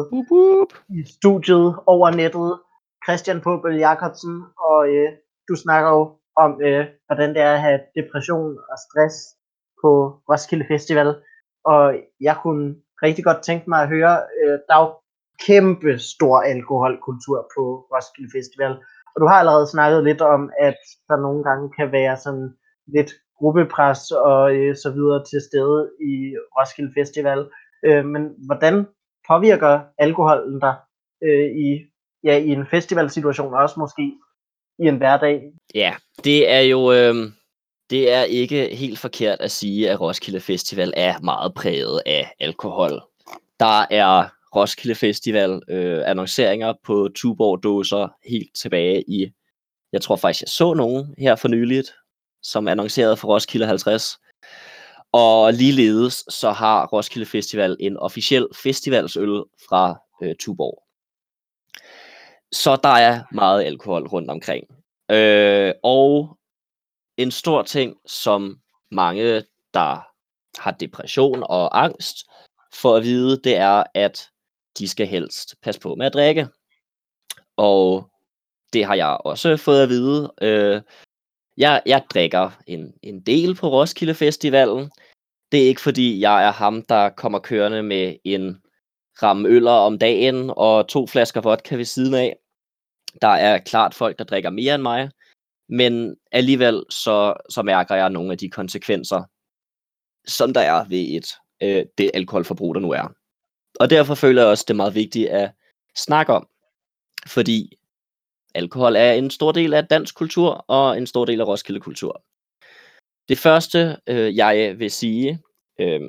i studiet over nettet, Christian Påbøl Jacobsen, og øh, du snakker jo om, øh, hvordan det er at have depression og stress på Roskilde Festival. Og jeg kunne rigtig godt tænke mig at høre, øh, der er jo kæmpe stor alkoholkultur på Roskilde Festival. Og du har allerede snakket lidt om, at der nogle gange kan være sådan lidt gruppepres og øh, så videre til stede i Roskilde Festival. Øh, men hvordan påvirker alkoholen dig øh, i, ja, i en festivalsituation, og også måske i en hverdag? Ja, det er jo øh, det er ikke helt forkert at sige, at Roskilde Festival er meget præget af alkohol. Der er Roskilde Festival øh, annonceringer på Tuborg dåser helt tilbage i, jeg tror faktisk, jeg så nogen her for nyligt, som annonceret for Roskilde 50. Og ligeledes så har Roskilde Festival en officiel festivalsøl fra øh, Tuborg. Så der er meget alkohol rundt omkring. Øh, og en stor ting, som mange, der har depression og angst, får at vide, det er, at de skal helst passe på med at drikke. Og det har jeg også fået at vide. Øh, jeg, jeg drikker en, en del på Roskilde Festivalen. Det er ikke fordi, jeg er ham, der kommer kørende med en ramme øller om dagen og to flasker vodka ved siden af. Der er klart folk, der drikker mere end mig. Men alligevel så, så mærker jeg nogle af de konsekvenser, som der er ved et øh, det alkoholforbrug, der nu er. Og derfor føler jeg også, det er meget vigtigt at snakke om. Fordi alkohol er en stor del af dansk kultur og en stor del af Roskilde kultur. Det første, øh, jeg vil sige, øh,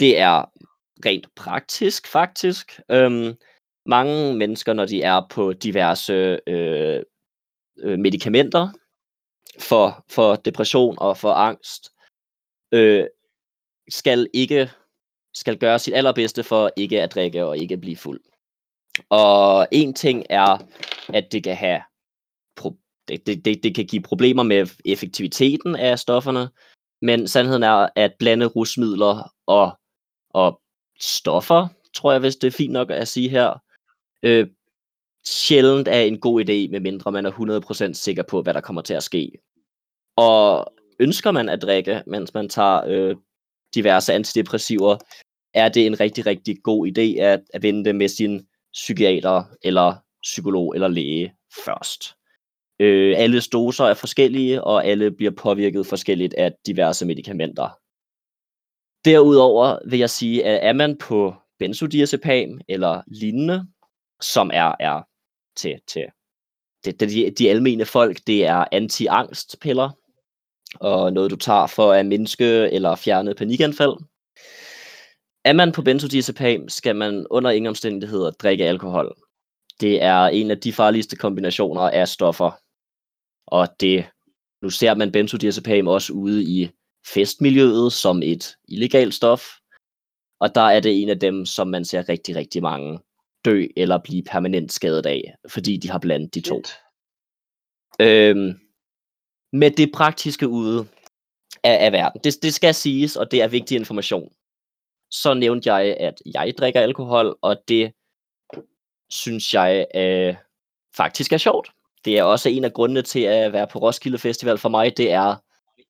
det er rent praktisk faktisk. Øh, mange mennesker, når de er på diverse øh, øh, medicamenter for, for depression og for angst, øh, skal ikke skal gøre sit allerbedste for ikke at drikke og ikke at blive fuld. Og en ting er, at det kan have pro- det, det, det, det kan give problemer med effektiviteten af stofferne, men sandheden er, at blande rusmidler og, og stoffer, tror jeg, hvis det er fint nok at sige her, øh, sjældent er en god idé, medmindre man er 100% sikker på, hvad der kommer til at ske. Og ønsker man at drikke, mens man tager øh, diverse antidepressiver, er det en rigtig, rigtig god idé at, at vende det med sin psykiater, eller psykolog, eller læge først. Øh, alle doser er forskellige, og alle bliver påvirket forskelligt af diverse medicamenter. Derudover vil jeg sige, at er man på benzodiazepam eller lignende, som er, er til, til det, det, de, de almene folk, det er anti-angstpiller, og noget du tager for at mindske eller fjerne panikanfald. Er man på benzodiazepam, skal man under ingen omstændigheder drikke alkohol. Det er en af de farligste kombinationer af stoffer. Og det, nu ser man benzodiazepam også ude i festmiljøet som et illegalt stof. Og der er det en af dem, som man ser rigtig, rigtig mange dø eller blive permanent skadet af, fordi de har blandet de to. Øhm, med det praktiske ude af, af verden. Det, det skal siges, og det er vigtig information. Så nævnte jeg, at jeg drikker alkohol, og det synes jeg øh, faktisk er sjovt. Det er også en af grundene til at være på Roskilde Festival for mig. Det er,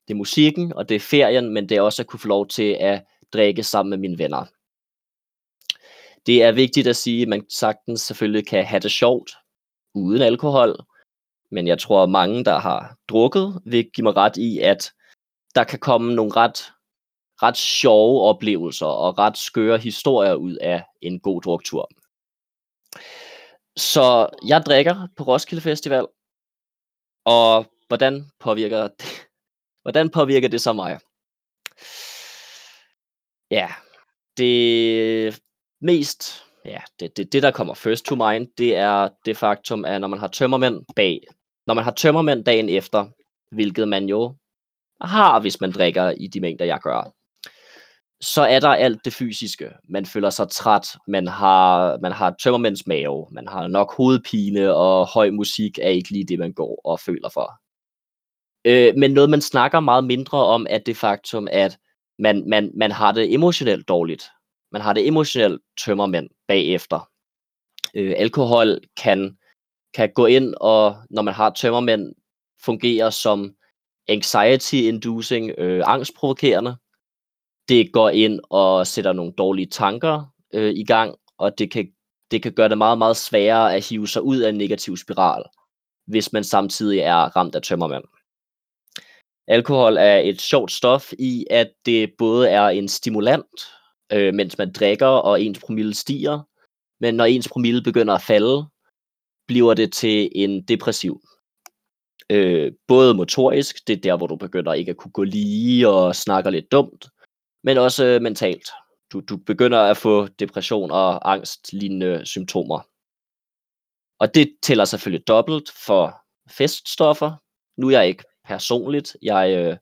det er musikken, og det er ferien, men det er også at kunne få lov til at drikke sammen med mine venner. Det er vigtigt at sige, at man sagtens selvfølgelig kan have det sjovt uden alkohol, men jeg tror, mange, der har drukket, vil give mig ret i, at der kan komme nogle ret, ret sjove oplevelser og ret skøre historier ud af en god druktur. Så jeg drikker på Roskilde Festival, og hvordan påvirker det, hvordan påvirker det så mig? Ja, det mest, ja, det, det, det der kommer first to mind, det er det faktum, at når man har tømmermænd bag, når man har tømmermænd dagen efter, hvilket man jo har, hvis man drikker i de mængder, jeg gør, så er der alt det fysiske. Man føler sig træt, man har, man har tømmermænds mave, man har nok hovedpine, og høj musik er ikke lige det, man går og føler for. Øh, men noget, man snakker meget mindre om, er det faktum, at man, man, man har det emotionelt dårligt. Man har det emotionelt tømmermænd bagefter. Øh, alkohol kan, kan gå ind og, når man har tømmermænd, fungere som anxiety-inducing, øh, angstprovokerende. Det går ind og sætter nogle dårlige tanker øh, i gang, og det kan, det kan gøre det meget, meget sværere at hive sig ud af en negativ spiral, hvis man samtidig er ramt af tømmermænd. Alkohol er et sjovt stof i, at det både er en stimulant, øh, mens man drikker, og ens promille stiger. Men når ens promille begynder at falde, bliver det til en depressiv. Øh, både motorisk, det er der, hvor du begynder ikke at kunne gå lige og snakker lidt dumt, men også øh, mentalt. Du, du begynder at få depression og angstlignende symptomer. Og det tæller selvfølgelig dobbelt for feststoffer. Nu er jeg ikke personligt. Jeg, øh,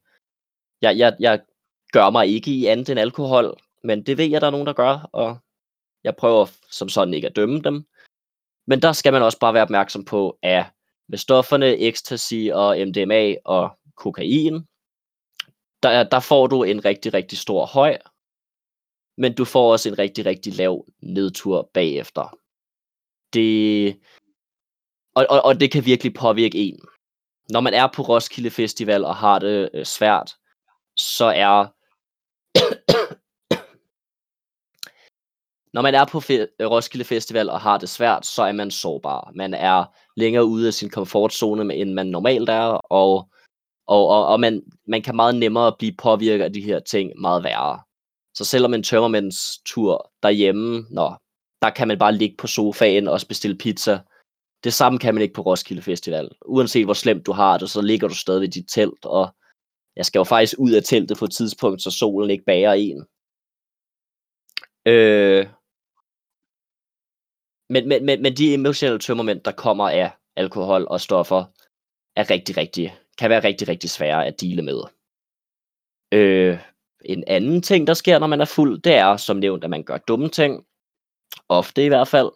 jeg, jeg, jeg gør mig ikke i andet end alkohol, men det ved jeg, der er nogen, der gør, og jeg prøver som sådan ikke at dømme dem. Men der skal man også bare være opmærksom på, at med stofferne, ecstasy og MDMA og kokain, der, der får du en rigtig, rigtig stor høj, men du får også en rigtig, rigtig lav nedtur bagefter. Det, og, og, og det kan virkelig påvirke en. Når man er på Roskilde Festival og har det øh, svært, så er når man er på fe- øh, Roskilde Festival og har det svært, så er man sårbar. Man er længere ude af sin komfortzone, end man normalt er, og, og, og, og man, man kan meget nemmere blive påvirket af de her ting meget værre. Så selvom en tømmermænds tur derhjemme, nå, der kan man bare ligge på sofaen og bestille pizza. Det samme kan man ikke på Roskilde Festival. Uanset hvor slemt du har det, så ligger du stadig i dit telt, og jeg skal jo faktisk ud af teltet på et tidspunkt, så solen ikke bager en. Øh, men, men, men, men de emotionelle tømmermænd, der kommer af alkohol og stoffer, er rigtig, rigtig, kan være rigtig, rigtig svære at dele med. Øh, en anden ting, der sker, når man er fuld, det er, som nævnt, at man gør dumme ting. Ofte i hvert fald.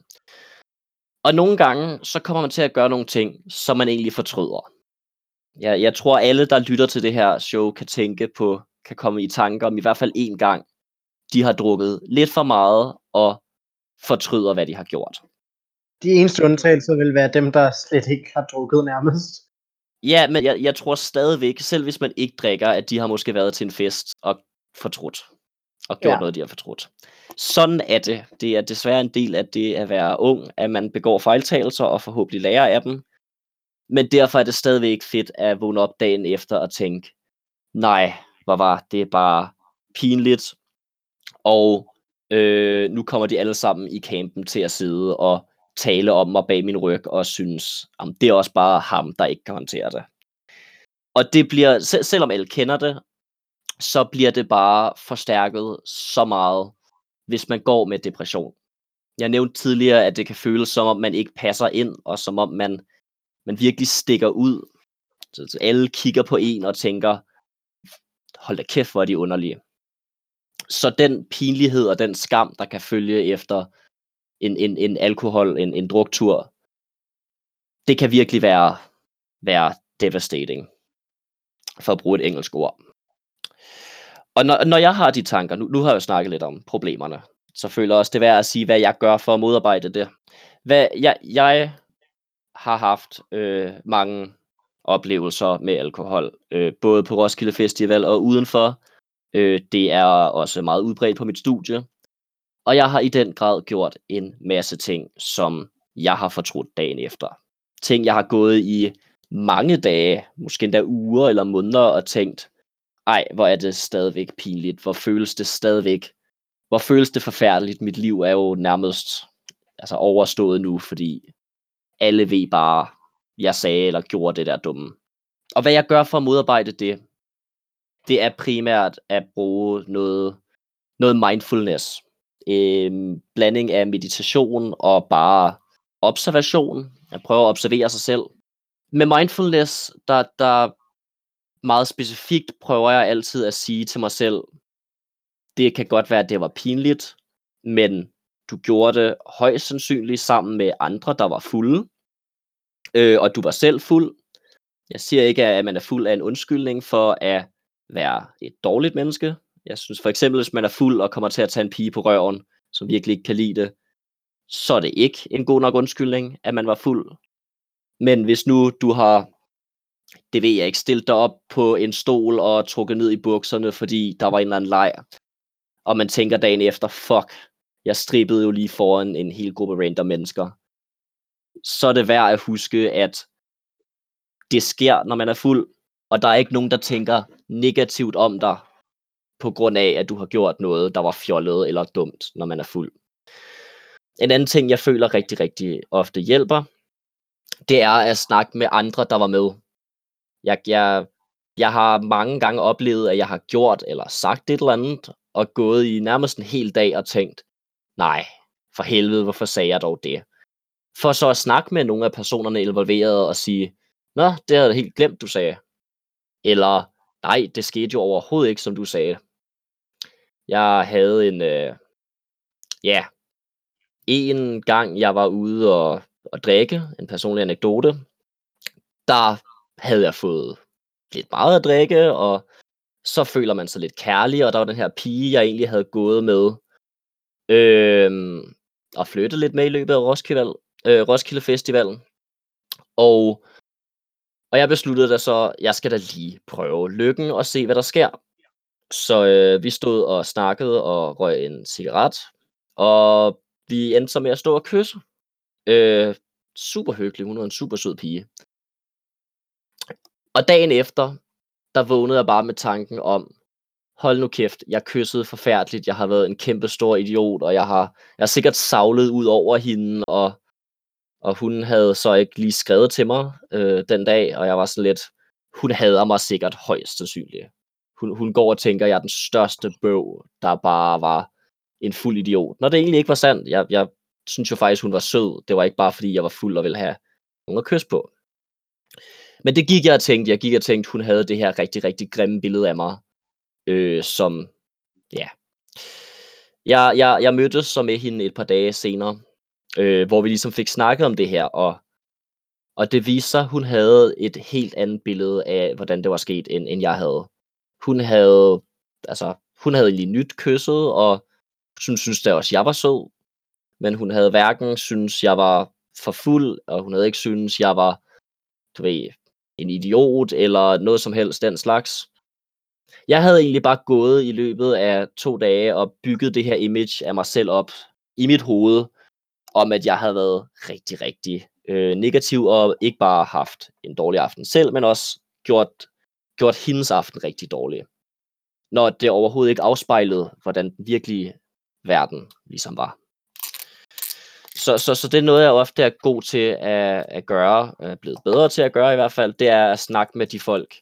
Og nogle gange, så kommer man til at gøre nogle ting, som man egentlig fortryder. Jeg, jeg tror, alle, der lytter til det her show, kan tænke på, kan komme i tanker om i hvert fald én gang, de har drukket lidt for meget og fortryder, hvad de har gjort. De eneste undtagelser vil være dem, der slet ikke har drukket nærmest. Ja, men jeg, jeg tror stadigvæk, selv hvis man ikke drikker, at de har måske været til en fest og fortrudt. Og gjort ja. Noget, de har fortrudt. Sådan er det. Det er desværre en del af det at være ung, at man begår fejltagelser og forhåbentlig lærer af dem. Men derfor er det stadigvæk fedt at vågne op dagen efter og tænke, nej, hvor var det bare pinligt. Og øh, nu kommer de alle sammen i campen til at sidde og tale om mig bag min ryg og synes, om det er også bare ham, der ikke kan håndtere det. Og det bliver, sel- selvom alle kender det, så bliver det bare forstærket så meget, hvis man går med depression. Jeg nævnte tidligere, at det kan føles som om, man ikke passer ind, og som om man, man virkelig stikker ud. Så, så alle kigger på en og tænker, hold da kæft, hvor er de underlige. Så den pinlighed og den skam, der kan følge efter en, en, en alkohol, en, en druktur, det kan virkelig være, være devastating, for at bruge et engelsk ord. Og når, når jeg har de tanker, nu, nu har jeg jo snakket lidt om problemerne, så føler jeg også det værd at sige, hvad jeg gør for at modarbejde det. Hvad, jeg, jeg har haft øh, mange oplevelser med alkohol, øh, både på Roskilde Festival og udenfor. Øh, det er også meget udbredt på mit studie. Og jeg har i den grad gjort en masse ting, som jeg har fortrudt dagen efter. Ting, jeg har gået i mange dage, måske endda uger eller måneder, og tænkt, ej, hvor er det stadigvæk pinligt, hvor føles det stadigvæk, hvor føles det forfærdeligt, mit liv er jo nærmest altså overstået nu, fordi alle ved bare, jeg sagde eller gjorde det der dumme. Og hvad jeg gør for at modarbejde det, det er primært at bruge noget, noget mindfulness. En blanding af meditation og bare observation. At prøve at observere sig selv. Med mindfulness, der, der meget specifikt prøver jeg altid at sige til mig selv, det kan godt være, at det var pinligt, men du gjorde det højst sandsynligt sammen med andre, der var fulde, øh, og du var selv fuld. Jeg siger ikke, at man er fuld af en undskyldning for at være et dårligt menneske. Jeg synes for eksempel, hvis man er fuld og kommer til at tage en pige på røven, som virkelig ikke kan lide det, så er det ikke en god nok undskyldning, at man var fuld. Men hvis nu du har, det ved jeg ikke, stillet dig op på en stol og trukket ned i bukserne, fordi der var en eller anden lejr, og man tænker dagen efter, fuck, jeg strippede jo lige foran en hel gruppe random mennesker, så er det værd at huske, at det sker, når man er fuld, og der er ikke nogen, der tænker negativt om dig, på grund af, at du har gjort noget, der var fjollet eller dumt, når man er fuld. En anden ting, jeg føler rigtig, rigtig ofte hjælper, det er at snakke med andre, der var med. Jeg, jeg, jeg har mange gange oplevet, at jeg har gjort eller sagt et eller andet, og gået i nærmest en hel dag og tænkt, nej, for helvede, hvorfor sagde jeg dog det? For så at snakke med nogle af personerne involveret og sige, nå, det havde jeg helt glemt, du sagde. Eller, nej, det skete jo overhovedet ikke, som du sagde. Jeg havde en, øh, ja, en gang jeg var ude og, og drikke, en personlig anekdote, der havde jeg fået lidt meget at drikke, og så føler man sig lidt kærlig, og der var den her pige, jeg egentlig havde gået med, øh, og flyttet lidt med i løbet af Roskilde, øh, Roskilde Festivalen. Og, og jeg besluttede da så, jeg skal da lige prøve lykken og se, hvad der sker. Så øh, vi stod og snakkede og røg en cigaret, Og vi endte så med at stå og kysse. Øh, super hyggelig, hun var en super sød pige. Og dagen efter, der vågnede jeg bare med tanken om, hold nu kæft, jeg kyssede forfærdeligt, jeg har været en kæmpe stor idiot, og jeg har, jeg har sikkert savlet ud over hende, og, og hun havde så ikke lige skrevet til mig øh, den dag, og jeg var sådan lidt, hun hader mig sikkert højst sandsynligt. Hun, hun går og tænker, at jeg er den største bøv, der bare var en fuld idiot. Når det egentlig ikke var sandt. Jeg, jeg synes jo faktisk, hun var sød. Det var ikke bare, fordi jeg var fuld og ville have nogen at kysse på. Men det gik jeg og tænkte. Jeg gik og tænkte, hun havde det her rigtig, rigtig grimme billede af mig, øh, som, ja. Jeg, jeg, jeg mødtes så med hende et par dage senere, øh, hvor vi ligesom fik snakket om det her, og, og det viste sig, hun havde et helt andet billede af, hvordan det var sket, end, end jeg havde. Hun havde, altså, hun havde lige nyt kysset, og hun synes da også, jeg var sød, men hun havde hverken synes jeg var for fuld, og hun havde ikke synes jeg var, du ved, en idiot, eller noget som helst den slags. Jeg havde egentlig bare gået i løbet af to dage og bygget det her image af mig selv op i mit hoved, om at jeg havde været rigtig, rigtig øh, negativ, og ikke bare haft en dårlig aften selv, men også gjort, gjort hendes aften rigtig dårlig. Når det overhovedet ikke afspejlede, hvordan den virkelige verden ligesom var. Så, så, så det er noget, jeg ofte er god til at, at gøre, er blevet bedre til at gøre i hvert fald, det er at snakke med de folk,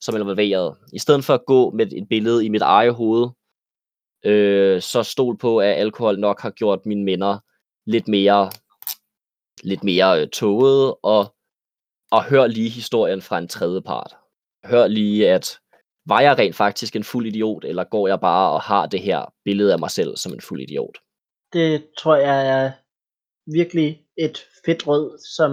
som er involveret. I stedet for at gå med et billede i mit eget hoved, øh, så stol på, at alkohol nok har gjort mine minder lidt mere, lidt mere øh, tåget, og, og hør lige historien fra en tredje part. Hør lige, at var jeg rent faktisk en fuld idiot, eller går jeg bare og har det her billede af mig selv som en fuld idiot? Det tror jeg er virkelig et fedt råd, som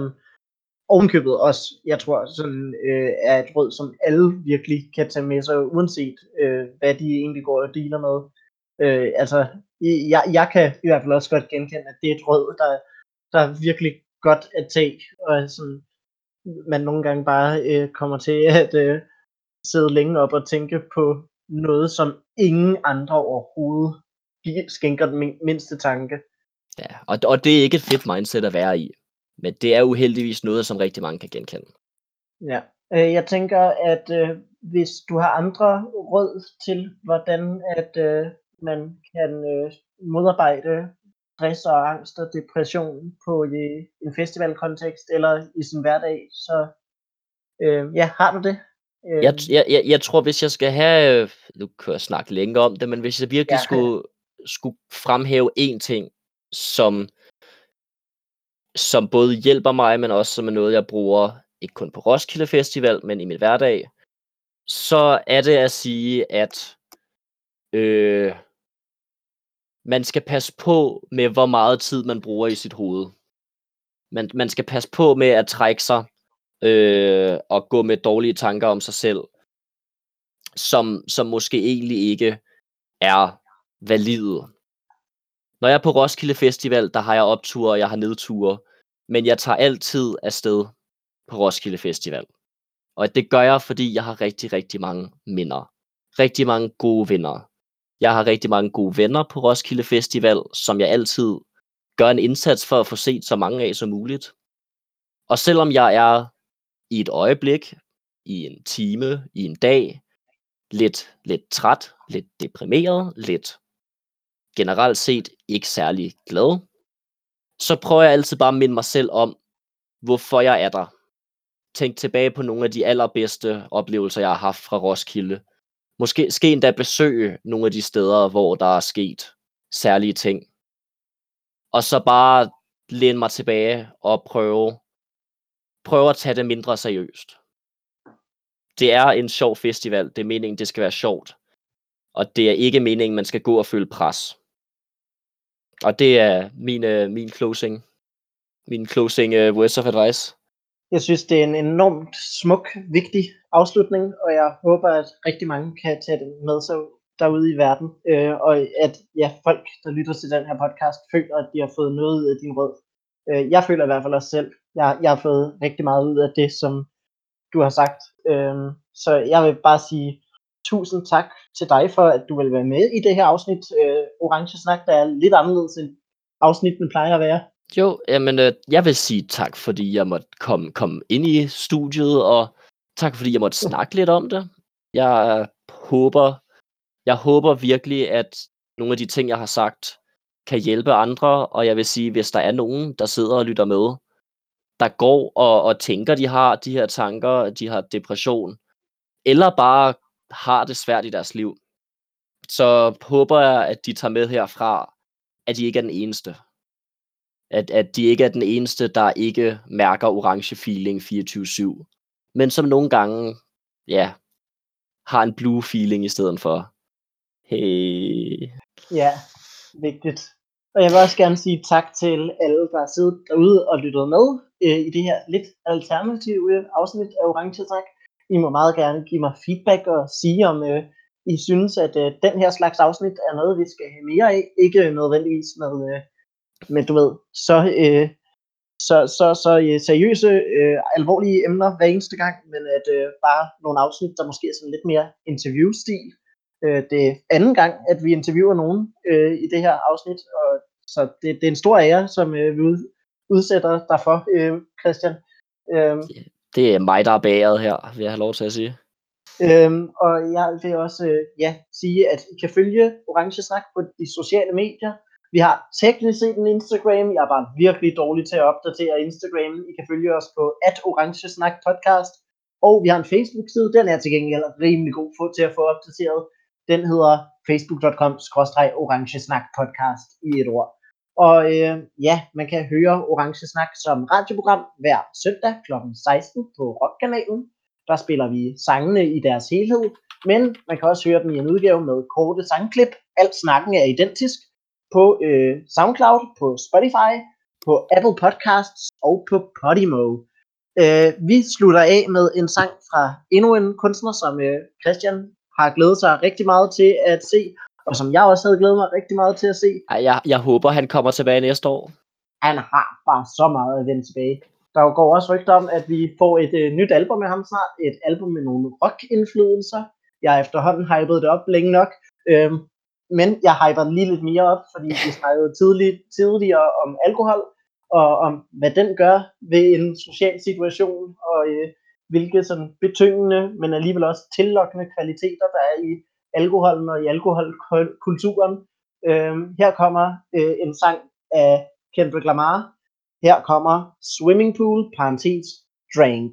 ovenkøbet også, jeg tror, sådan, øh, er et råd, som alle virkelig kan tage med sig, uanset øh, hvad de egentlig går og dealer med. Øh, altså, jeg, jeg kan i hvert fald også godt genkende, at det er et råd, der, der er virkelig godt at tage, og sådan, man nogle gange bare øh, kommer til at øh, sidde længe op og tænke på noget, som ingen andre overhovedet skænker den mindste tanke. Ja, og, og det er ikke et fedt mindset at være i. Men det er uheldigvis noget, som rigtig mange kan genkende. Ja, øh, jeg tænker, at øh, hvis du har andre råd til, hvordan at øh, man kan øh, modarbejde stress og angst og depression på i en festivalkontekst eller i sin hverdag, så øh, ja, har du det? Øh. Jeg, jeg, jeg, jeg tror, hvis jeg skal have, øh, nu kan jeg snakke længere om det, men hvis jeg virkelig ja. skulle, skulle fremhæve én ting, som, som både hjælper mig, men også som er noget, jeg bruger, ikke kun på Roskilde Festival, men i min hverdag, så er det at sige, at øh, man skal passe på med, hvor meget tid man bruger i sit hoved. Man, man skal passe på med at trække sig øh, og gå med dårlige tanker om sig selv, som, som måske egentlig ikke er valide. Når jeg er på Roskilde Festival, der har jeg opture, og jeg har nedture, men jeg tager altid afsted på Roskilde Festival. Og det gør jeg, fordi jeg har rigtig, rigtig mange minder. Rigtig mange gode venner. Jeg har rigtig mange gode venner på Roskilde Festival, som jeg altid gør en indsats for at få set så mange af som muligt. Og selvom jeg er i et øjeblik, i en time, i en dag, lidt, lidt træt, lidt deprimeret, lidt generelt set ikke særlig glad, så prøver jeg altid bare at minde mig selv om, hvorfor jeg er der. Tænk tilbage på nogle af de allerbedste oplevelser, jeg har haft fra Roskilde. Måske ske endda besøge nogle af de steder, hvor der er sket særlige ting. Og så bare læne mig tilbage og prøve, prøve at tage det mindre seriøst. Det er en sjov festival. Det er meningen, det skal være sjovt. Og det er ikke meningen, man skal gå og føle pres. Og det er min, øh, min closing, min closing uh, words of advice. Jeg synes, det er en enormt smuk, vigtig afslutning, og jeg håber, at rigtig mange kan tage det med sig derude i verden, øh, og at ja, folk, der lytter til den her podcast, føler, at de har fået noget ud af din råd. Øh, jeg føler i hvert fald også selv, jeg, jeg har fået rigtig meget ud af det, som du har sagt. Øh, så jeg vil bare sige tusind tak til dig for, at du vil være med i det her afsnit øh, Orange Snak, der er lidt anderledes end afsnittene plejer at være. Jo, jamen, øh, jeg vil sige tak, fordi jeg måtte komme, komme ind i studiet, og tak, fordi jeg måtte snakke lidt om det. Jeg øh, håber, jeg håber virkelig, at nogle af de ting, jeg har sagt, kan hjælpe andre, og jeg vil sige, hvis der er nogen, der sidder og lytter med, der går og, og tænker, de har de her tanker, de har depression, eller bare har det svært i deres liv, så håber jeg, at de tager med herfra, at de ikke er den eneste. At, at de ikke er den eneste, der ikke mærker orange feeling 24-7. Men som nogle gange, ja, har en blue feeling i stedet for. Hey. Ja, vigtigt. Og jeg vil også gerne sige tak til alle, der har siddet derude og lyttet med øh, i det her lidt alternative afsnit af Orange Træk. I må meget gerne give mig feedback og sige, om øh, I synes, at øh, den her slags afsnit er noget, vi skal have mere af. Ikke nødvendigvis med, øh, med du ved, så, øh, så, så, så øh, seriøse, øh, alvorlige emner hver eneste gang, men at øh, bare nogle afsnit, der måske er sådan lidt mere interviewstil. Øh, det er anden gang, at vi interviewer nogen øh, i det her afsnit, og så det, det er en stor ære, som øh, vi ud, udsætter dig for, øh, Christian. Øh, Det er mig, der er bageret her, vil jeg have lov til at sige. Øhm, og jeg vil også øh, ja, sige, at I kan følge Orange Snak på de sociale medier. Vi har teknisk set en Instagram. Jeg er bare virkelig dårlig til at opdatere Instagram. I kan følge os på at Orange Snak podcast. Og vi har en Facebook-side. Den er til gengæld rimelig god for, til at få opdateret. Den hedder facebook.com orange snak podcast i et ord. Og øh, ja, man kan høre Orange Snak som radioprogram hver søndag kl. 16 på Rockkanalen. Der spiller vi sangene i deres helhed, men man kan også høre dem i en udgave med korte sangklip. Alt snakken er identisk på øh, SoundCloud, på Spotify, på Apple Podcasts og på Podimo. Øh, vi slutter af med en sang fra endnu en kunstner, som øh, Christian har glædet sig rigtig meget til at se, og som jeg også havde glædet mig rigtig meget til at se. Ej, jeg, jeg håber, han kommer tilbage næste år. Han har bare så meget at vende tilbage. Der går også rygter om, at vi får et øh, nyt album med ham snart. Et album med nogle rock-influencer. Jeg har efterhånden hypet det op længe nok. Øhm, men jeg hyper lige lidt mere op, fordi vi snakkede tidlig, tidligere om alkohol, og om hvad den gør ved en social situation, og øh, hvilke sådan betyngende, men alligevel også tillokkende kvaliteter, der er i alkoholen og i alkoholkulturen. Øhm, her kommer øh, en sang af Kendrick Lamar. Her kommer Swimming Pool, parentes, Drank.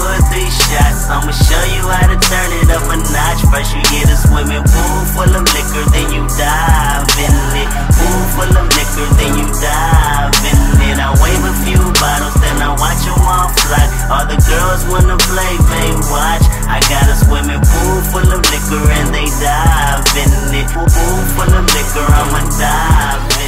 or three shots. I'ma show you how to turn it up a notch. First you get a swimming pool full of liquor, then you dive in it. Pool full of liquor, then you dive in it. I wave a few bottles, then I watch them all fly. All the girls wanna play, they watch. I got a swimming pool full of liquor and they dive in it. Pool full of liquor, I'ma dive